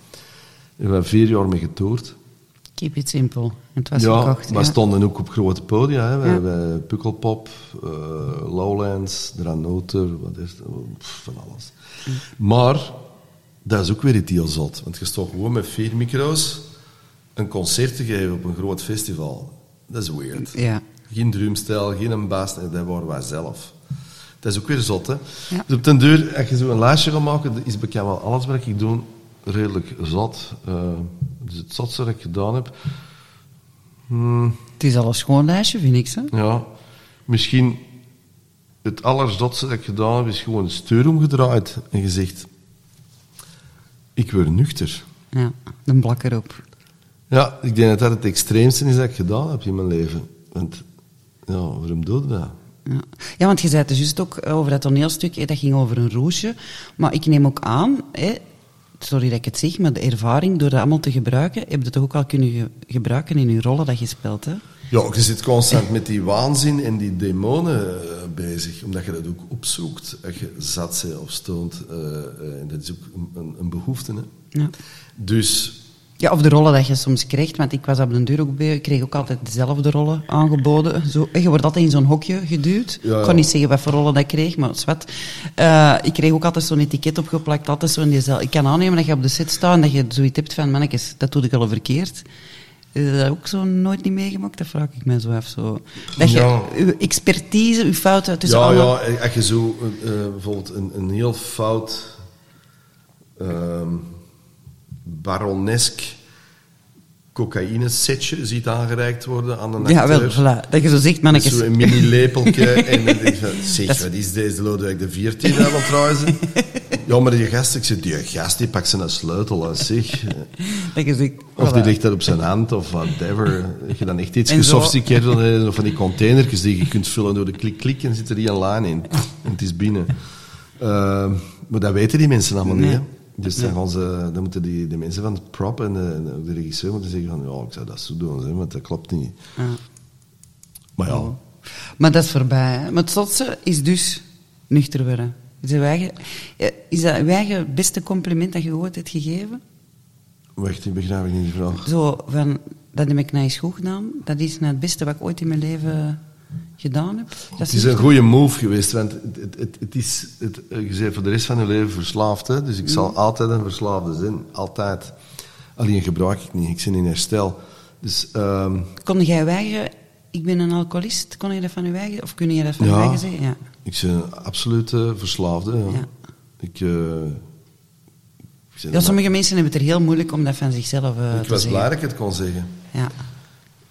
En we hebben vier jaar mee getoerd. Keep it simple. Het was ja, gekocht. we ja. stonden ook op grote podia. Hè. We Ja. hebben Pukkelpop, eh, Lowlands, Dranoter, wat is het? Pff, van alles. Maar dat is ook weer iets heel zot. Want je staat gewoon met vier micro's een concert te geven op een groot festival. Dat is weird. Ja. Geen drumstijl, geen een baas, dat waren wij zelf. Dat is ook weer zot, hè. Ja. Dus op den duur, als je zo een lijstje gaat maken, is bekend wel alles wat ik doe redelijk zot. Eh, dus het zotste dat ik gedaan heb... Hmm, Het is al een schoon lijstje, vind ik. Zo. ja, misschien het allerzotste dat ik gedaan heb, is gewoon een steur omgedraaid en gezegd: Ik word nuchter. Ja, een blak erop. Ja, ik denk dat dat het extreemste is dat ik gedaan heb in mijn leven. Want, ja, waarom doe je dat? Ja. ja, want je zei het dus juist ook over dat toneelstuk, hè, dat ging over een roosje. Maar ik neem ook aan, hè, sorry dat ik het zeg, maar de ervaring door dat allemaal te gebruiken, heb je toch ook al kunnen ge- gebruiken in je rollen dat je speelt, hè? Ja, je zit constant met die waanzin en die demonen eh, bezig, omdat je dat ook opzoekt als je zat bent of stoont. eh, eh, en dat is ook een, een, een behoefte. Hè. Ja. Dus Ja, of de rollen dat je soms krijgt, want ik was op de deur ook bij, ik kreeg ook altijd dezelfde rollen aangeboden. Zo, je wordt altijd in zo'n hokje geduwd. Ja, ja. Ik kan niet zeggen wat voor rollen dat ik kreeg, maar zwart. Ik kreeg ook altijd zo'n etiket opgeplakt, altijd zo in diezelfde. Ik kan aannemen dat je op de set staat en dat je zoiets hebt van, mannetjes, dat doe ik al verkeerd. Is dat ook zo nooit niet meegemaakt? Dat vraag ik mij zo af. Zo. Dat je Ja. je expertise, je fouten tussen ja, alle... ja, als je zo eh, eh, bijvoorbeeld een, een heel fout ehm baronesk cocaïne-setje ziet aangereikt worden aan een Ja, acteur. wel, voilà. Dat je zo zegt, mannetjes. Zo'n mini-lepeltje. en dan denk je van, zeg, Dat is- wat is deze Lodewijk de 14 aan het reizen? Ja, maar die gast, ik zeg, die gast die pakt zijn sleutel aan zich. Dat je zegt, Of voilà. die ligt daar op zijn hand, of whatever. Dat je dan echt iets gesofisticeerd hebt, van die containertjes die je kunt vullen door de klik-klik en zit er die een laan in. En het is binnen. Ehm, maar dat weten die mensen allemaal niet, hè. Dus dan, gaan ze, dan moeten die, de mensen van het prop en de, en ook de regisseur moeten zeggen van, ja, ik zou dat zo doen, hè, want dat klopt niet. Ja. Maar ja, Maar dat is voorbij. Hè? Maar het zotse is dus nuchter worden. Is eigen, eh, is dat uw eigen beste compliment dat je ooit hebt gegeven? wacht, ik begrijp ik niet vraag. Zo van, dat heb ik nou eens goed gedaan. Dat is nou het beste wat ik ooit in mijn leven gedaan. Dat Het is een goede move geweest, want het, het, is, het, je bent voor de rest van je leven verslaafd. Hè? Dus ik zal Mm. altijd een verslaafde zijn. Altijd. Alleen gebruik ik niet. Ik ben in herstel. Dus ehm, Kon jij weigeren, ik ben een alcoholist, kon je dat van je eigen, of kun je dat van je Ja. zeggen? Ja. ik ben een absolute verslaafde. Ja. Ja. Ik, ik, ben- ja, sommige mensen hebben het er heel moeilijk om dat van zichzelf eh, ik te was zeggen. blij dat ik het kon zeggen. Ja.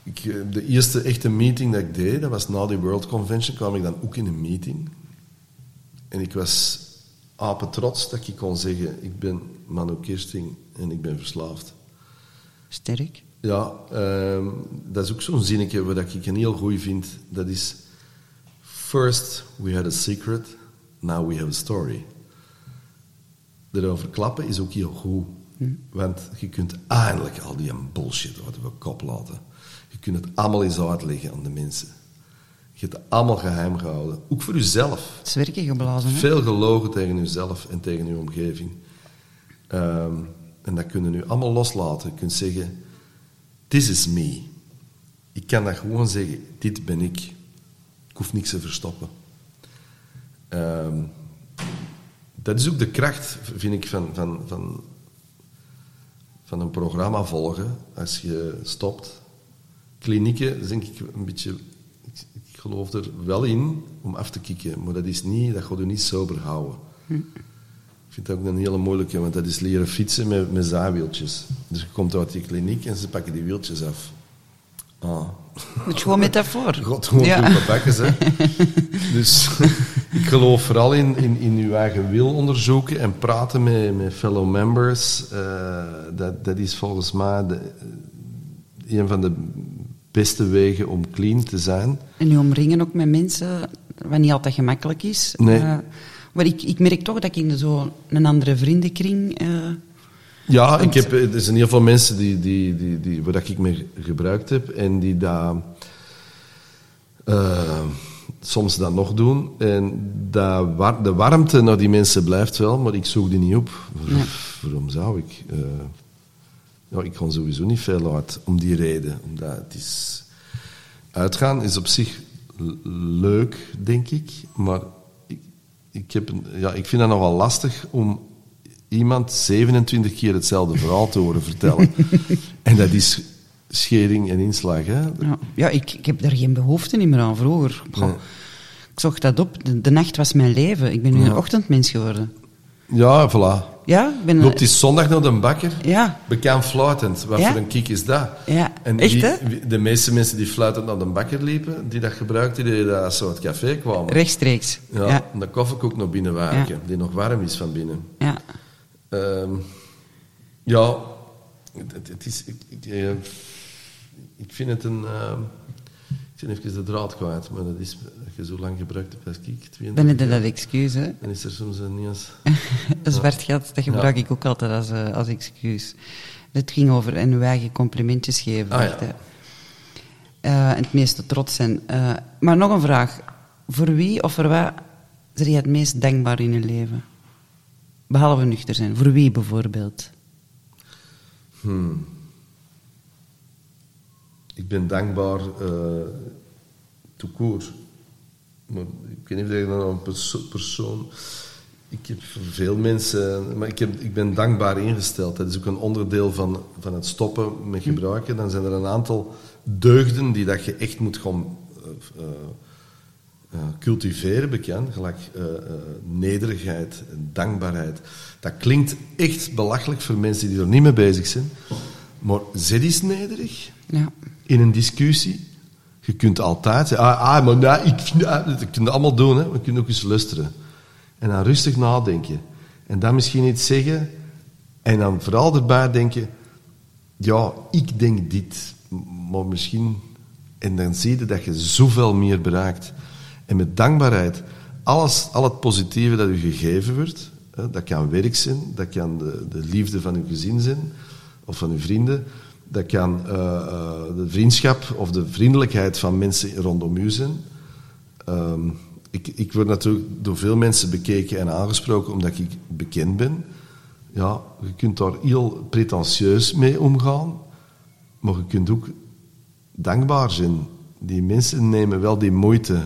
Ik, eh, de eerste echte meeting dat ik deed, dat was na die World Convention, kwam ik dan ook in een meeting. En ik was apen trots dat ik kon zeggen, ik ben Manu Kirsting en ik ben verslaafd. Sterk. Ja, ehm, dat is ook zo'n zinnetje wat ik een heel goed vind. Dat is, first we had a secret, now we have a story. Erover klappen is ook heel goed. Want je kunt eindelijk al die bullshit uit de kop laten. Je kunt het allemaal eens uitleggen aan de mensen. Je hebt het allemaal geheim gehouden. Ook voor jezelf. Zwerken geblazen, hè? Veel gelogen tegen jezelf en tegen je omgeving. Ehm, en dat kunnen nu allemaal loslaten. Je kunt zeggen, this is me. Ik kan dat gewoon zeggen, dit ben ik. Ik hoef niks te verstoppen. Ehm, dat is ook de kracht, vind ik, van, van, van, van een programma volgen. Als je stopt. Klinieken, denk ik een beetje... Ik, ik geloof er wel in om af te kicken, maar dat is niet, dat gaat je niet sober houden. Ik vind dat ook een hele moeilijke, want dat is leren fietsen met, met zaaiwieltjes. Dus je komt uit die kliniek en ze pakken die wieltjes af. Ah. Moet je gewoon metafoor. God, gewoon Ja. bakkes, hè. Dus ik geloof vooral in, in, in uw eigen wil onderzoeken en praten met, met fellow members. Eh, dat, dat is volgens mij de, een van de beste wegen om clean te zijn. En nu omringen ook met mensen, wat niet altijd gemakkelijk is. Nee. Eh, maar ik, ik merk toch dat ik in zo een andere vriendenkring... eh, Ja, ik heb, er zijn heel veel mensen die, die, die, die, waar ik mee gebruikt heb en die dat eh, soms dat nog doen. En dat, de warmte naar die mensen blijft wel, maar ik zoek die niet op. Nee. Waarom zou ik? Eh, ja, ik kon sowieso niet veel uit om die reden. Omdat het is... Uitgaan is op zich leuk, denk ik, maar ik, ik, heb een, ja, ik vind het nogal lastig om iemand 27 keer hetzelfde verhaal te horen vertellen. en dat is schering en inslag. Hè? ja, ja ik, ik heb daar geen behoefte meer aan vroeger. Nee. Ik zocht dat op. De, de nacht was mijn leven. Ik ben nu een ochtendmens geworden. Ja, voilà. Ja, ben... Loopt die zondag naar de bakker? Ja, Bekend fluitend. Wat Ja. voor een kiek is dat? Ja, En echt, hè? de meeste mensen die fluitend naar de bakker liepen, die dat gebruikten, die dat uit het café kwamen. rechtstreeks. Ja, Ja, en de koffiekoek naar binnen werken, die nog warm is van binnen. ja. Ehm, ja, het, is... Ik, ik, eh, ik vind het een... ehm, ik ben even de draad kwijt, maar dat is... Je zo lang gebruikt hebt als ik, 22 Dan heb je dat excuus, hè. dan is er soms een eens... Een zwart gat, dat gebruik ik ook altijd als, eh, als excuus. Het ging over en uw eigen complimentjes geven. Ah, ja. Eh, en het meeste trots zijn. Eh, maar nog een vraag. Voor wie of voor wat ben je het meest dankbaar in je leven? Behalve nuchter zijn. Voor wie bijvoorbeeld? Hmm. Ik ben dankbaar uh, court. Maar ik weet niet of ik dan een perso persoon... Ik heb veel mensen... Maar ik, heb, ik ben dankbaar ingesteld. Dat is ook een onderdeel van, van het stoppen met gebruiken. Dan zijn er een aantal deugden die dat je echt moet gaan... eh, eh, eh, cultiveren bekend, gelijk nederigheid en dankbaarheid. Dat klinkt echt belachelijk voor mensen die er niet mee bezig zijn. Maar zet is nederig Ja. in een discussie. Je kunt altijd zeggen, ah, ah maar nee, ik vind dat... Dat kun je allemaal doen, hè. We kunnen ook eens luisteren. En dan rustig nadenken. En dan misschien iets zeggen. En dan vooral erbij denken... Ja, ik denk dit. Maar misschien... En dan zie je dat je zoveel meer bereikt. En met dankbaarheid, alles, al het positieve dat u gegeven wordt, hè, dat kan werk zijn, dat kan de, de liefde van uw gezin zijn, of van uw vrienden, dat kan eh, eh, de vriendschap of de vriendelijkheid van mensen rondom u zijn. Ehm, ik, ik word natuurlijk door veel mensen bekeken en aangesproken omdat ik bekend ben. Ja, je kunt daar heel pretentieus mee omgaan, maar je kunt ook dankbaar zijn. Die mensen nemen wel die moeite.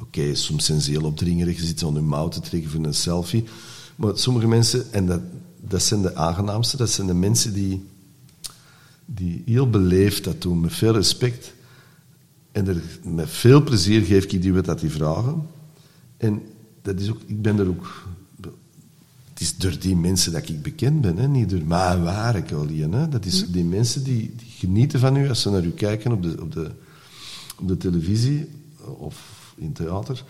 Oké, soms zijn ze heel opdringerig, ze zitten aan hun mouw te trekken voor een selfie. Maar sommige mensen, en dat, dat zijn de aangenaamste, dat zijn de mensen die, die heel beleefd dat doen, met veel respect. En er, met veel plezier geef ik die wat dat die vragen. En dat is ook, ik ben er ook... Het is door die mensen dat ik bekend ben, hè? niet door mijn werk alleen. Hè? Dat is die mensen die, die genieten van u als ze naar u kijken op de, op de, op de televisie of in theater.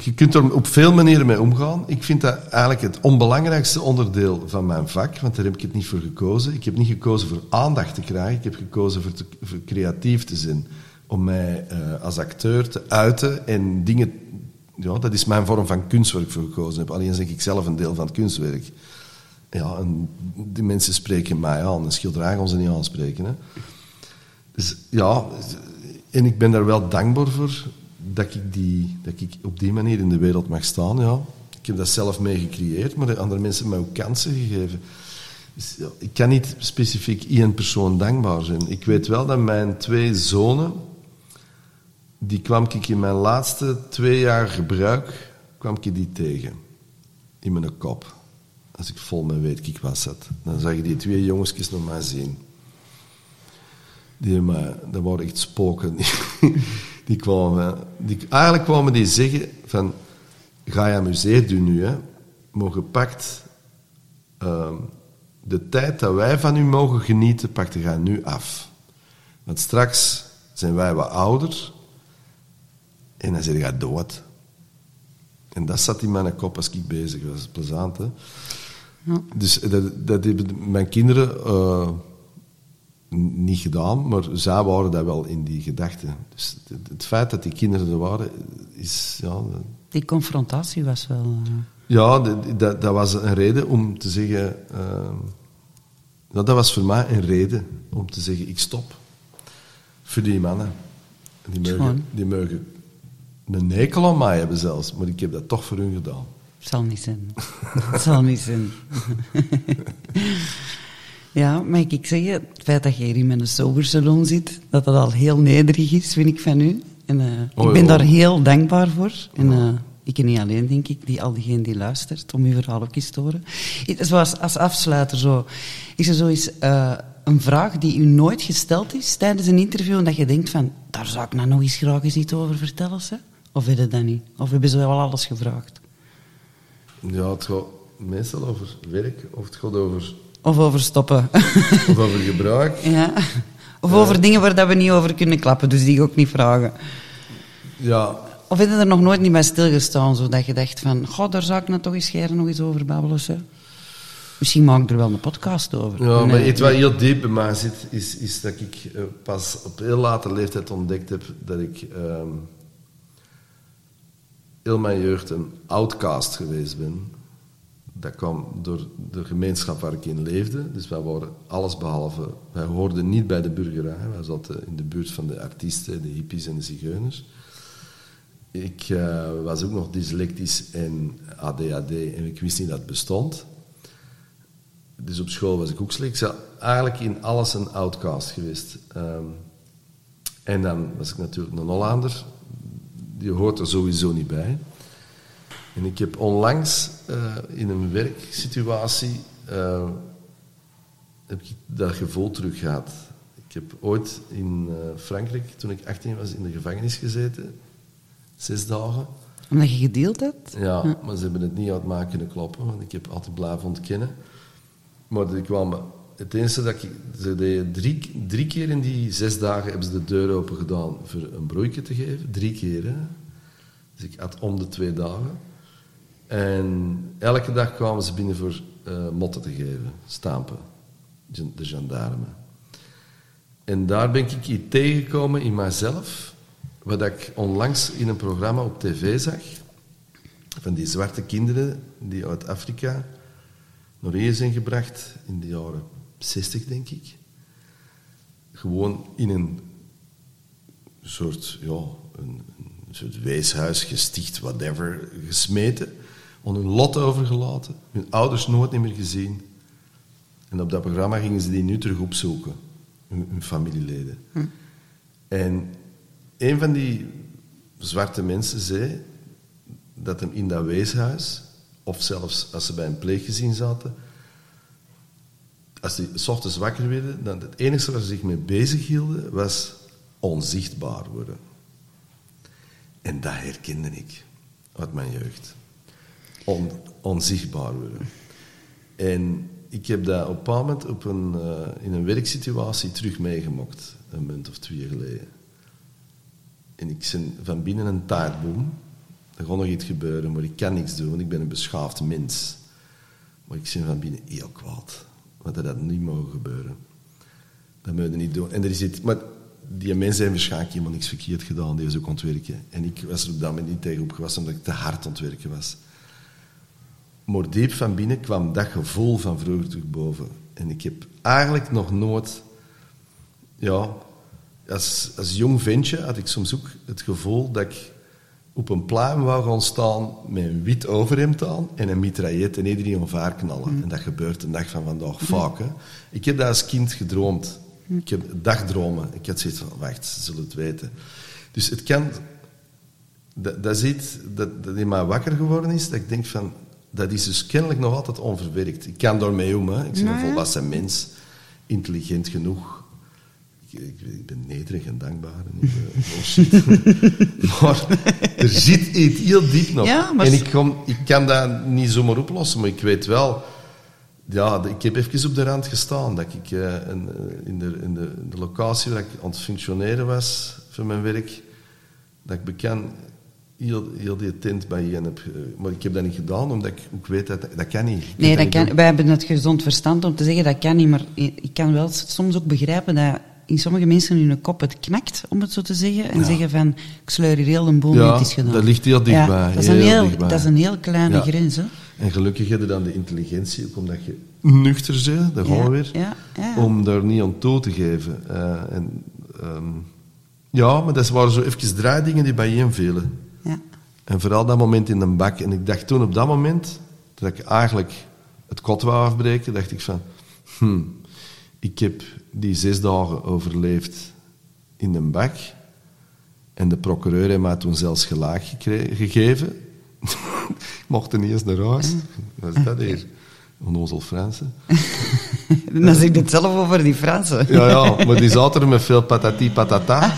Je kunt er op veel manieren mee omgaan. Ik vind dat eigenlijk het onbelangrijkste onderdeel van mijn vak, want daar heb ik het niet voor gekozen. Ik heb niet gekozen voor aandacht te krijgen, ik heb gekozen voor, te- creatief te zijn. Om mij eh, als acteur te uiten en dingen... Ja, dat is mijn vorm van kunst waar ik voor gekozen heb. Alleen zeg ik zelf een deel van het kunstwerk. Ja, die mensen spreken mij aan. Een schilderij gaan ze niet aanspreken. Hè. Dus ja, en ik ben daar wel dankbaar voor dat ik, die, dat ik op die manier in de wereld mag staan. Ja. Ik heb dat zelf mee gecreëerd, maar de andere mensen hebben mij ook kansen gegeven. Dus, ik kan niet specifiek één persoon dankbaar zijn. Ik weet wel dat mijn twee zonen, die kwam ik in mijn laatste twee jaar gebruik, kwam ik die tegen. In mijn kop. Als ik vol met weet ik was zat. Dan zag je die twee jongetjes naar mij zien. Die, maar, dat waren echt spoken. Die kwamen, die, eigenlijk kwamen die zeggen van, ga je amuseerd doen nu, hè. Maar gepakt, ehm, de tijd dat wij van u mogen genieten, pakte gaan nu af. Want straks zijn wij wat ouder en dan zeg je dood. En dat zat in mijn kop als ik bezig was. Plezant, hè? Ja. Dus dat, dat hebben mijn kinderen eh, niet gedaan, maar zij waren dat wel in die gedachten. Dus het, het feit dat die kinderen er waren, is... Ja, Die confrontatie was wel... eh, ja dat, dat, was een reden om te zeggen... ja, dat was voor mij een reden om te zeggen, ik stop. Voor die mannen. Die mogen, die mogen een hekel aan mij hebben zelfs, maar ik heb dat toch voor hun gedaan. zal niet zijn. Het zal niet zijn. ja, mag ik zeggen, het feit dat je hier in mijn sobersalon zit, dat dat al heel nederig is, vind ik van u. En eh, Oh, ik ben daar heel dankbaar voor. En eh, ik en niet alleen, denk ik, die, al diegenen die luistert, om uw verhaal ook eens te horen. Zoals als afsluiter zo, is er zo eens eh, een vraag die u nooit gesteld is tijdens een interview en dat je denkt van, daar zou ik nou nog eens graag eens iets over vertellen, ze? Of je dat niet? Of hebben ze wel alles gevraagd? Ja, het gaat meestal over werk of het gaat over, Of over stoppen. of over gebruik. ja. Of over dingen waar dat we niet over kunnen klappen, dus die ik ook niet vragen. Ja, Of heb je er nog nooit niet bij stilgestaan, zodat je dacht van, goh, daar zou ik nou toch eens scheren nog eens over babbelen? Misschien maak ik er wel een podcast over. Ja, maar iets wat heel diep bij mij zit, is, is dat ik eh, pas op heel late leeftijd ontdekt heb dat ik ehm, heel mijn jeugd een outcast geweest ben. Dat kwam door de gemeenschap waar ik in leefde. Dus wij waren alles behalve... Wij hoorden niet bij de burgerij. Wij zaten in de buurt van de artiesten, de hippies en de zigeuners. Ik eh, was ook nog dyslectisch en ADHD en ik wist niet dat het bestond. Dus op school was ik ook slecht. Ik was eigenlijk in alles een outcast geweest. Ehm, en dan was ik natuurlijk een Hollander. Die hoort er sowieso niet bij. En ik heb onlangs eh, in een werksituatie eh, heb ik dat gevoel terug gehad. Ik heb ooit in eh, Frankrijk, toen ik 18 was, in de gevangenis gezeten. Zes dagen. Omdat je gedeeld hebt? Ja, maar ze hebben het niet uit mij kunnen kloppen, want ik heb altijd blijven ontkennen. Maar er kwamen het enige dat ik... Ze deden drie, drie keer in die zes dagen hebben ze de deur open gedaan voor een broodje te geven. Drie keer, hè. Dus ik had om de twee dagen. En elke dag kwamen ze binnen voor eh, motten te geven, stampen, de gendarmen. En daar ben ik iets tegengekomen in mijzelf, wat ik onlangs in een programma op tv zag, van die zwarte kinderen die uit Afrika naar hier zijn gebracht in de jaren 60, denk ik. Gewoon in een soort, ja, een, een soort weeshuis gesticht, whatever, gesmeten, on hun lot overgelaten, hun ouders nooit meer gezien. En op dat programma gingen ze die nu terug opzoeken, hun, hun familieleden. Hm. En een van die zwarte mensen zei dat hem in dat weeshuis, of zelfs als ze bij een pleeggezin zaten, als die s ochtends wakker werden, dan het enige waar ze zich mee bezig hielden was onzichtbaar worden. En dat herkende ik uit mijn jeugd. On, onzichtbaar worden. En ik heb dat op een moment op een, eh, in een werksituatie terug meegemaakt, een maand of twee geleden. En ik ben van binnen een taartboom. Er gaat nog iets gebeuren, maar ik kan niks doen, want ik ben een beschaafd mens. Maar ik ben van binnen heel kwaad. Want dat had niet mogen gebeuren. Dat moet je niet doen. En er is iets, maar die mensen hebben waarschijnlijk helemaal niks verkeerd gedaan, die is ook ontwerken. En ik was er op dat moment niet tegen opgewassen, omdat ik te hard ontwerken was. Maar diep van binnen kwam dat gevoel van vroeger terug boven. En ik heb eigenlijk nog nooit... Ja, als, als jong ventje had ik soms ook het gevoel dat ik op een pluim wou gaan staan met een wit overhemd aan en een mitraillet en iedereen omvaar knallen. En dat gebeurt de dag van vandaag vaak. Hè. Ik heb dat als kind gedroomd. Ik heb dagdromen. Ik had zoiets van, wacht, ze zullen het weten. Dus het kan... Dat, dat is iets dat, dat in mij wakker geworden is, dat ik denk van... Dat is dus kennelijk nog altijd onverwerkt. Ik kan daarmee om, hè. Ik ben een volwassen mens. Intelligent genoeg. Ik, ik, ik ben nederig en dankbaar. En ik, eh, maar er zit iets heel diep nog. Ja, maar en ik, kom, ik kan dat niet zomaar oplossen, maar ik weet wel... Ja, ik heb even op de rand gestaan. Dat ik eh, eh, in, de, in, de, in de locatie waar ik aan het functioneren was voor mijn werk, dat ik bekend heel, heel die tent bij je heb. Maar ik heb dat niet gedaan, omdat ik ook weet dat dat kan niet. Ik Nee, dat kan, doen. wij hebben het gezond verstand om te zeggen dat kan niet, maar ik kan wel soms ook begrijpen dat in sommige mensen in hun kop het knakt, om het zo te zeggen, en Ja. zeggen van, ik sleur hier heel een boel Ja, het is gedaan. dat ligt heel dichtbij, Ja, dat, is een heel heel, dichtbij. dat is een heel kleine Ja. grens, hè. En gelukkig heb je dan de intelligentie, ook omdat je nuchter bent, daar gaan we weer, om daar niet aan toe te geven. Eh, en, ehm, ja, maar dat waren zo even draaidingen die bijeenvielen. Ja. En vooral dat moment in de bak. En ik dacht toen op dat moment, dat ik eigenlijk het kot wou afbreken, dacht ik van, hmm, ik heb die zes dagen overleefd in de bak. En de procureur heeft mij toen zelfs gekre- gegeven. ik mocht er niet eens naar huis. Wat is dat hier? Onnozel Fransen. En dan zeg ik het zelf over die Fransen. Ja, ja, maar die zaten er met veel patati patata.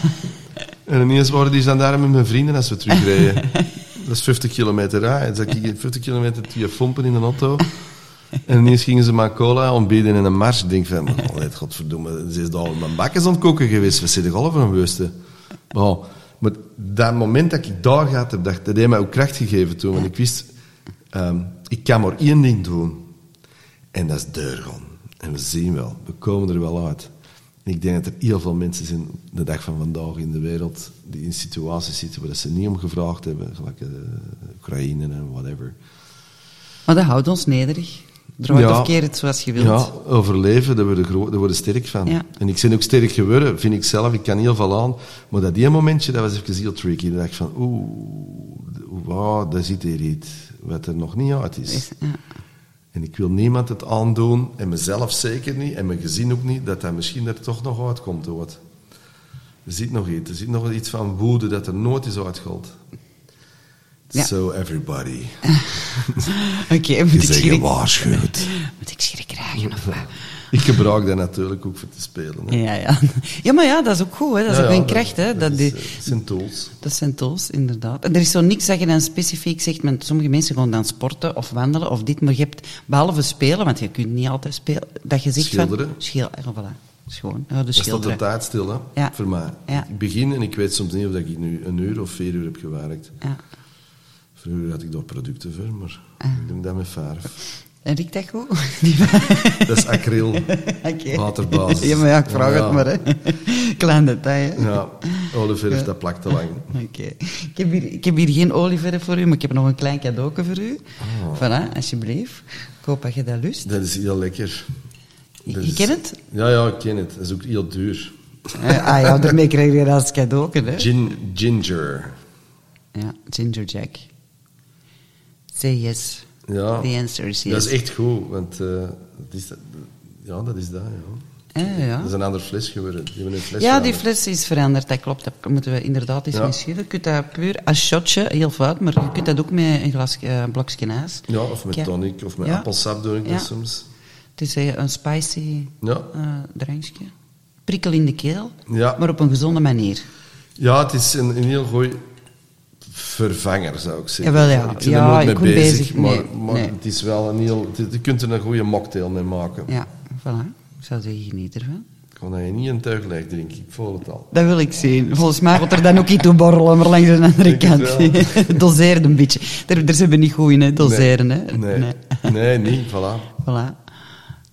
En ineens waren die gendarmen met mijn vrienden als we terugreden. Dat is 50 kilometer rijden. Zat ik 50 kilometer te fompen in een auto. En ineens gingen ze maar cola ontbieden in een mars. Ik denk van, het godverdomme, ze is daar mijn bakken aan het koken geweest. We zitten golven van Weusten. Maar, maar dat moment dat ik daar gehad heb, dat, dat heeft mij ook kracht gegeven toen. Want ik wist, ehm, ik kan maar één ding doen. En dat is deur gaan. En we zien wel, we komen er wel uit. Ik denk dat er heel veel mensen zijn de dag van vandaag in de wereld die in situaties zitten waar ze niet om gevraagd hebben, gelijk eh, Oekraïne en whatever. Maar dat houdt ons nederig. Draai Ja. of keer het zoals je wilt. Ja, overleven, daar worden, daar worden sterk van. Ja. En ik ben ook sterk geworden, vind ik zelf. Ik kan heel veel aan. Maar dat die momentje, dat was even heel tricky. Dan dacht ik van, oeh, wow, daar zit hier iets wat er nog niet uit is. Is- ja. En ik wil niemand het aandoen, en mezelf zeker niet, en mijn gezin ook niet, dat dat misschien er toch nog uitkomt. Hoor. Er zit nog iets. Er zit nog iets van woede dat er nooit is uitgehaald. Ja. So everybody, Oké, moet je ik schrik... gewaarschuwd. Moet ik schrik krijgen of wat? Ik gebruik dat natuurlijk ook voor te spelen. Hè. Ja, ja. ja, maar ja, dat is ook goed. Hè. Dat is Ja, ook ja, een kracht. Hè. Dat, is, die, eh, zijn tools. dat zijn tools, inderdaad. En er is zo niks dat je dan specifiek zegt. met sommige mensen gaan dan sporten of wandelen of dit. Maar je hebt, behalve spelen, want je kunt niet altijd spelen, dat je zegt Schilderen. van... Schilderen. Voilà. Schoon. Ja, Dat staat de schilderen. tijd stil, hè? Ja. Voor mij. Ja. Ik begin en ik weet soms niet of ik nu een uur of vier uur heb gewerkt. Ja. Vroeger had ik daar producten voor, maar Ah. ik doe dat met verf. En riekt dat goed? Die- Dat is acryl. Oké. Waterbasis. Ja, maar ja, ik vraag Ja, het maar, hè. Klein detail, hè. Ja, olieverf, dat plakt te lang. Oké. Ik, heb hier- ik heb hier geen olieverf voor u, maar ik heb nog een klein cadeautje voor u. Oh. Voilà, alsjeblieft. Ik hoop dat je dat lust. Dat is heel lekker. Je- Dat je is- kent het? Ja, ja, ik ken het. Dat is ook heel duur. Eh, ah ja, daarmee krijg je dat als cadeautje, hè. Gin, ginger. Ja, Ginger Jack. Say yes. Ja, The answer is yes. dat is echt goed, want eh, dat is, ja, dat is dat, ja. Eh, ja. Dat is een ander fles geworden. Die hebben een fles Ja, die fles is veranderd, dat klopt. Dat moeten we inderdaad eens Ja. mee schillen. Je kunt dat puur als shotje, heel fout, maar je kunt dat ook met een glas, een blokje ijs. Ja, of met tonic, of met Ja. appelsap doe ik dat soms. Het is eh, een spicy Ja. drankje. Prikkel in de keel, Ja. maar op een gezonde manier. Ja, het is een, een heel goeie vervanger, zou ik zeggen. Jawel, ja. Ik ben Ja, er nooit mee ik bezig, bezig. maar, Nee, maar nee. het is wel een heel... het- Je kunt er een goede mocktail mee maken. Ja, voilà. Ik zou zeggen, geniet ervan. Gewoon dat je niet een tuig leeg drinkt, ik voel het al. Dat wil ik zien. Volgens mij wordt er dan ook iets toe borrelen, maar langs de andere kant. Doseren een beetje. Daar, daar zijn we niet goed in, hè. Doseren, hè. Nee, nee, niet, voilà. Voilà.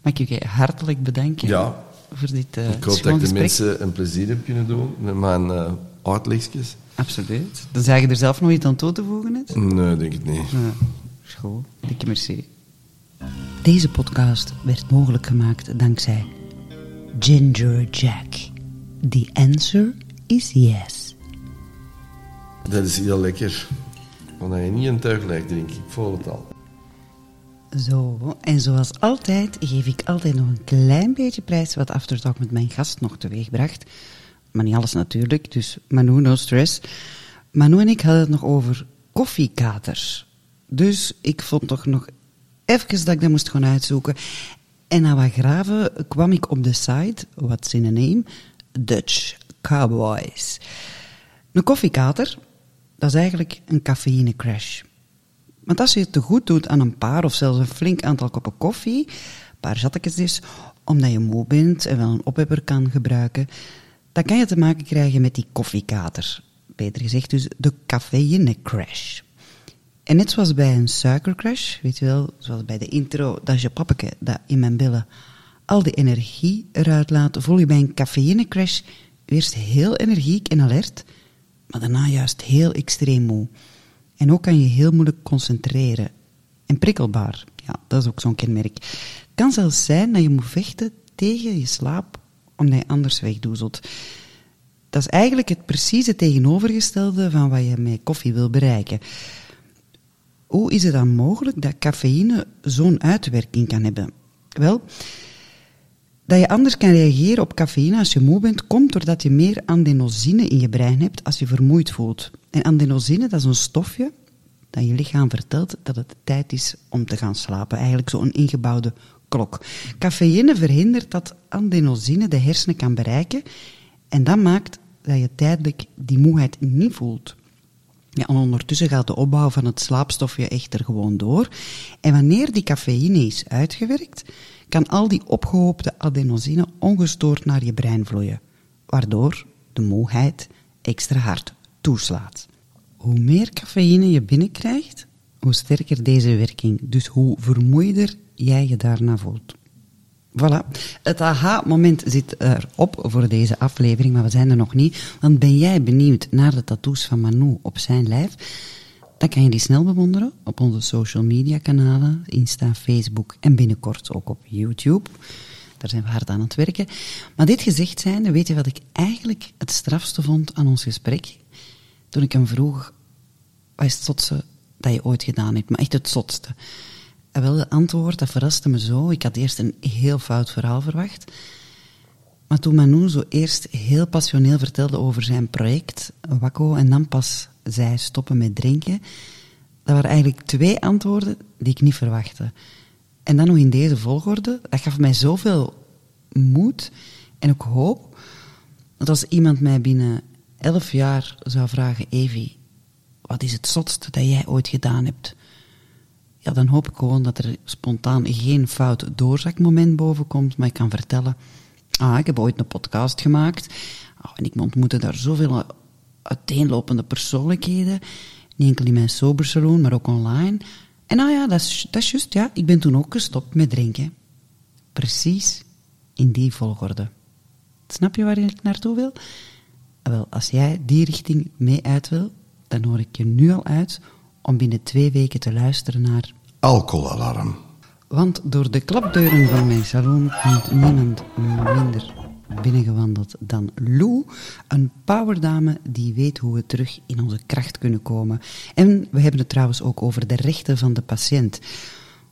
Mag ik je hartelijk bedanken Ja. voor dit uh, Ik hoop dat ik de mensen een plezier heb kunnen doen met mijn uitlegjes. Absoluut. Dan zeg je er zelf nog iets aan toe te voegen? Nee, denk ik niet. Ja, is goed. Dikke merci. Deze podcast werd mogelijk gemaakt dankzij Ginger Jack. The answer is yes. Dat is heel lekker. Gewoon dat je niet een tuig leeg drinkt, ik voel het al. Zo, en zoals altijd geef ik altijd nog een klein beetje prijs wat Aftertalk met mijn gast nog teweegbracht. Maar niet alles natuurlijk, dus Manu, no stress. Manu en ik hadden het nog over koffiekaters. Dus ik vond toch nog even dat ik dat moest gaan uitzoeken. En na wat graven kwam ik op de site, what's in a name, Dutch Cowboys. Een koffiekater, dat is eigenlijk een cafeïne crash. Want als je het te goed doet aan een paar of zelfs een flink aantal koppen koffie, een paar zattekjes dus, omdat je moe bent en wel een ophepper kan gebruiken, dan kan je te maken krijgen met die koffiekater. Beter gezegd dus de cafeïne crash. En net zoals bij een suikercrash, weet je wel, zoals bij de intro, dat je pappeke dat in mijn billen al die energie eruit laat, voel je bij een cafeïne crash eerst heel energiek en alert, maar daarna juist heel extreem moe. En ook kan je heel moeilijk concentreren. En prikkelbaar, ja, dat is ook zo'n kenmerk. Het kan zelfs zijn dat je moet vechten tegen je slaap, omdat je anders wegdoezelt. Dat is eigenlijk het precieze tegenovergestelde van wat je met koffie wil bereiken. Hoe is het dan mogelijk dat cafeïne zo'n uitwerking kan hebben? Wel, dat je anders kan reageren op cafeïne als je moe bent, komt doordat je meer adenosine in je brein hebt als je vermoeid voelt. En adenosine, dat is een stofje dat je lichaam vertelt dat het tijd is om te gaan slapen. Eigenlijk zo'n ingebouwde klok. Cafeïne verhindert dat adenosine de hersenen kan bereiken en dat maakt dat je tijdelijk die moeheid niet voelt. Ja, en ondertussen gaat de opbouw van het slaapstofje echter gewoon door. En wanneer die cafeïne is uitgewerkt, kan al die opgehoopte adenosine ongestoord naar je brein vloeien, waardoor de moeheid extra hard toeslaat. Hoe meer cafeïne je binnenkrijgt, hoe sterker deze werking, dus hoe vermoeider jij je daarna voelt. Voilà. Het aha-moment zit erop voor deze aflevering, maar we zijn er nog niet. Want ben jij benieuwd naar de tattoos van Manu op zijn lijf? Dan kan je die snel bewonderen op onze social media kanalen, Insta, Facebook en binnenkort ook op YouTube. Daar zijn we hard aan het werken. Maar dit gezegd zijnde, weet je wat ik eigenlijk het strafste vond aan ons gesprek? Toen ik hem vroeg, wat is het zotste dat je ooit gedaan hebt? Maar echt het zotste. En wel, de antwoord, dat verraste me zo. Ik had eerst een heel fout verhaal verwacht. Maar toen Manu zo eerst heel passioneel vertelde over zijn project, Wakko, en dan pas zei stoppen met drinken, dat waren eigenlijk twee antwoorden die ik niet verwachtte. En dan nog in deze volgorde, dat gaf mij zoveel moed en ook hoop. Dat als iemand mij binnen elf jaar zou vragen, Evie, wat is het zotste dat jij ooit gedaan hebt? Ja, dan hoop ik gewoon dat er spontaan geen fout doorzakmoment boven komt, maar ik kan vertellen, ah, ik heb ooit een podcast gemaakt oh, en ik ontmoette daar zoveel uiteenlopende persoonlijkheden, niet enkel in mijn sobersalon, maar ook online. En nou ja, dat is, dat is juist, ja, ik ben toen ook gestopt met drinken. Precies in die volgorde. Snap je waar ik naartoe wil? Wel, als jij die richting mee uit wil, dan hoor ik je nu al uit om binnen twee weken te luisteren naar... Alcoholalarm. Want door de klapdeuren van mijn salon komt niemand minder binnengewandeld dan Lou, een powerdame die weet hoe we terug in onze kracht kunnen komen. En we hebben het trouwens ook over de rechten van de patiënt.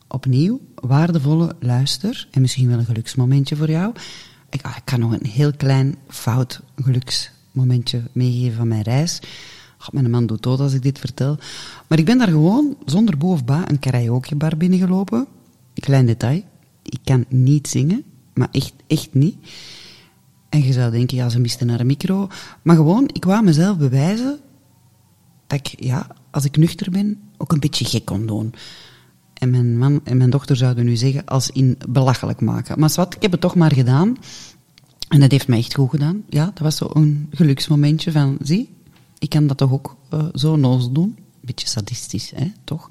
Opnieuw, waardevolle luister en misschien wel een geluksmomentje voor jou. Ik, ah, ik kan nog een heel klein fout geluksmomentje meegeven van mijn reis. Mijn man doet dood als ik dit vertel. Maar ik ben daar gewoon zonder boe of ba een karaokebar binnengelopen. Klein detail. Ik kan niet zingen, maar echt, echt niet. En je zou denken, ja, ze misten naar een micro. Maar gewoon, ik wou mezelf bewijzen dat ik, ja, als ik nuchter ben, ook een beetje gek kon doen. En mijn man en mijn dochter zouden nu zeggen, als in belachelijk maken. Maar wat, ik heb het toch maar gedaan. En dat heeft mij echt goed gedaan. Ja, dat was zo'n geluksmomentje van, zie, ik kan dat toch ook uh, zo noos doen. Beetje sadistisch, hè, toch?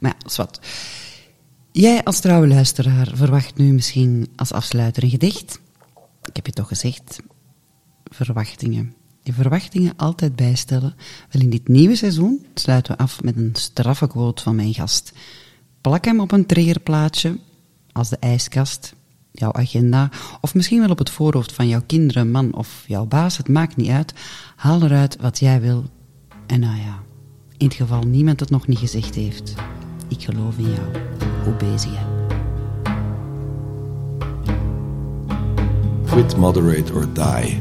Maar ja, zwart. Jij als trouwe luisteraar verwacht nu misschien als afsluiter een gedicht ik heb je toch gezegd, verwachtingen. Die verwachtingen altijd bijstellen. Wel, in dit nieuwe seizoen sluiten we af met een straffe quote van mijn gast. Plak hem op een triggerplaatje, als de ijskast, jouw agenda, of misschien wel op het voorhoofd van jouw kinderen, man of jouw baas, het maakt niet uit. Haal eruit wat jij wil. En nou ja, in het geval niemand het nog niet gezegd heeft, ik geloof in jou. Hoe bezig? Quit, moderate, or die.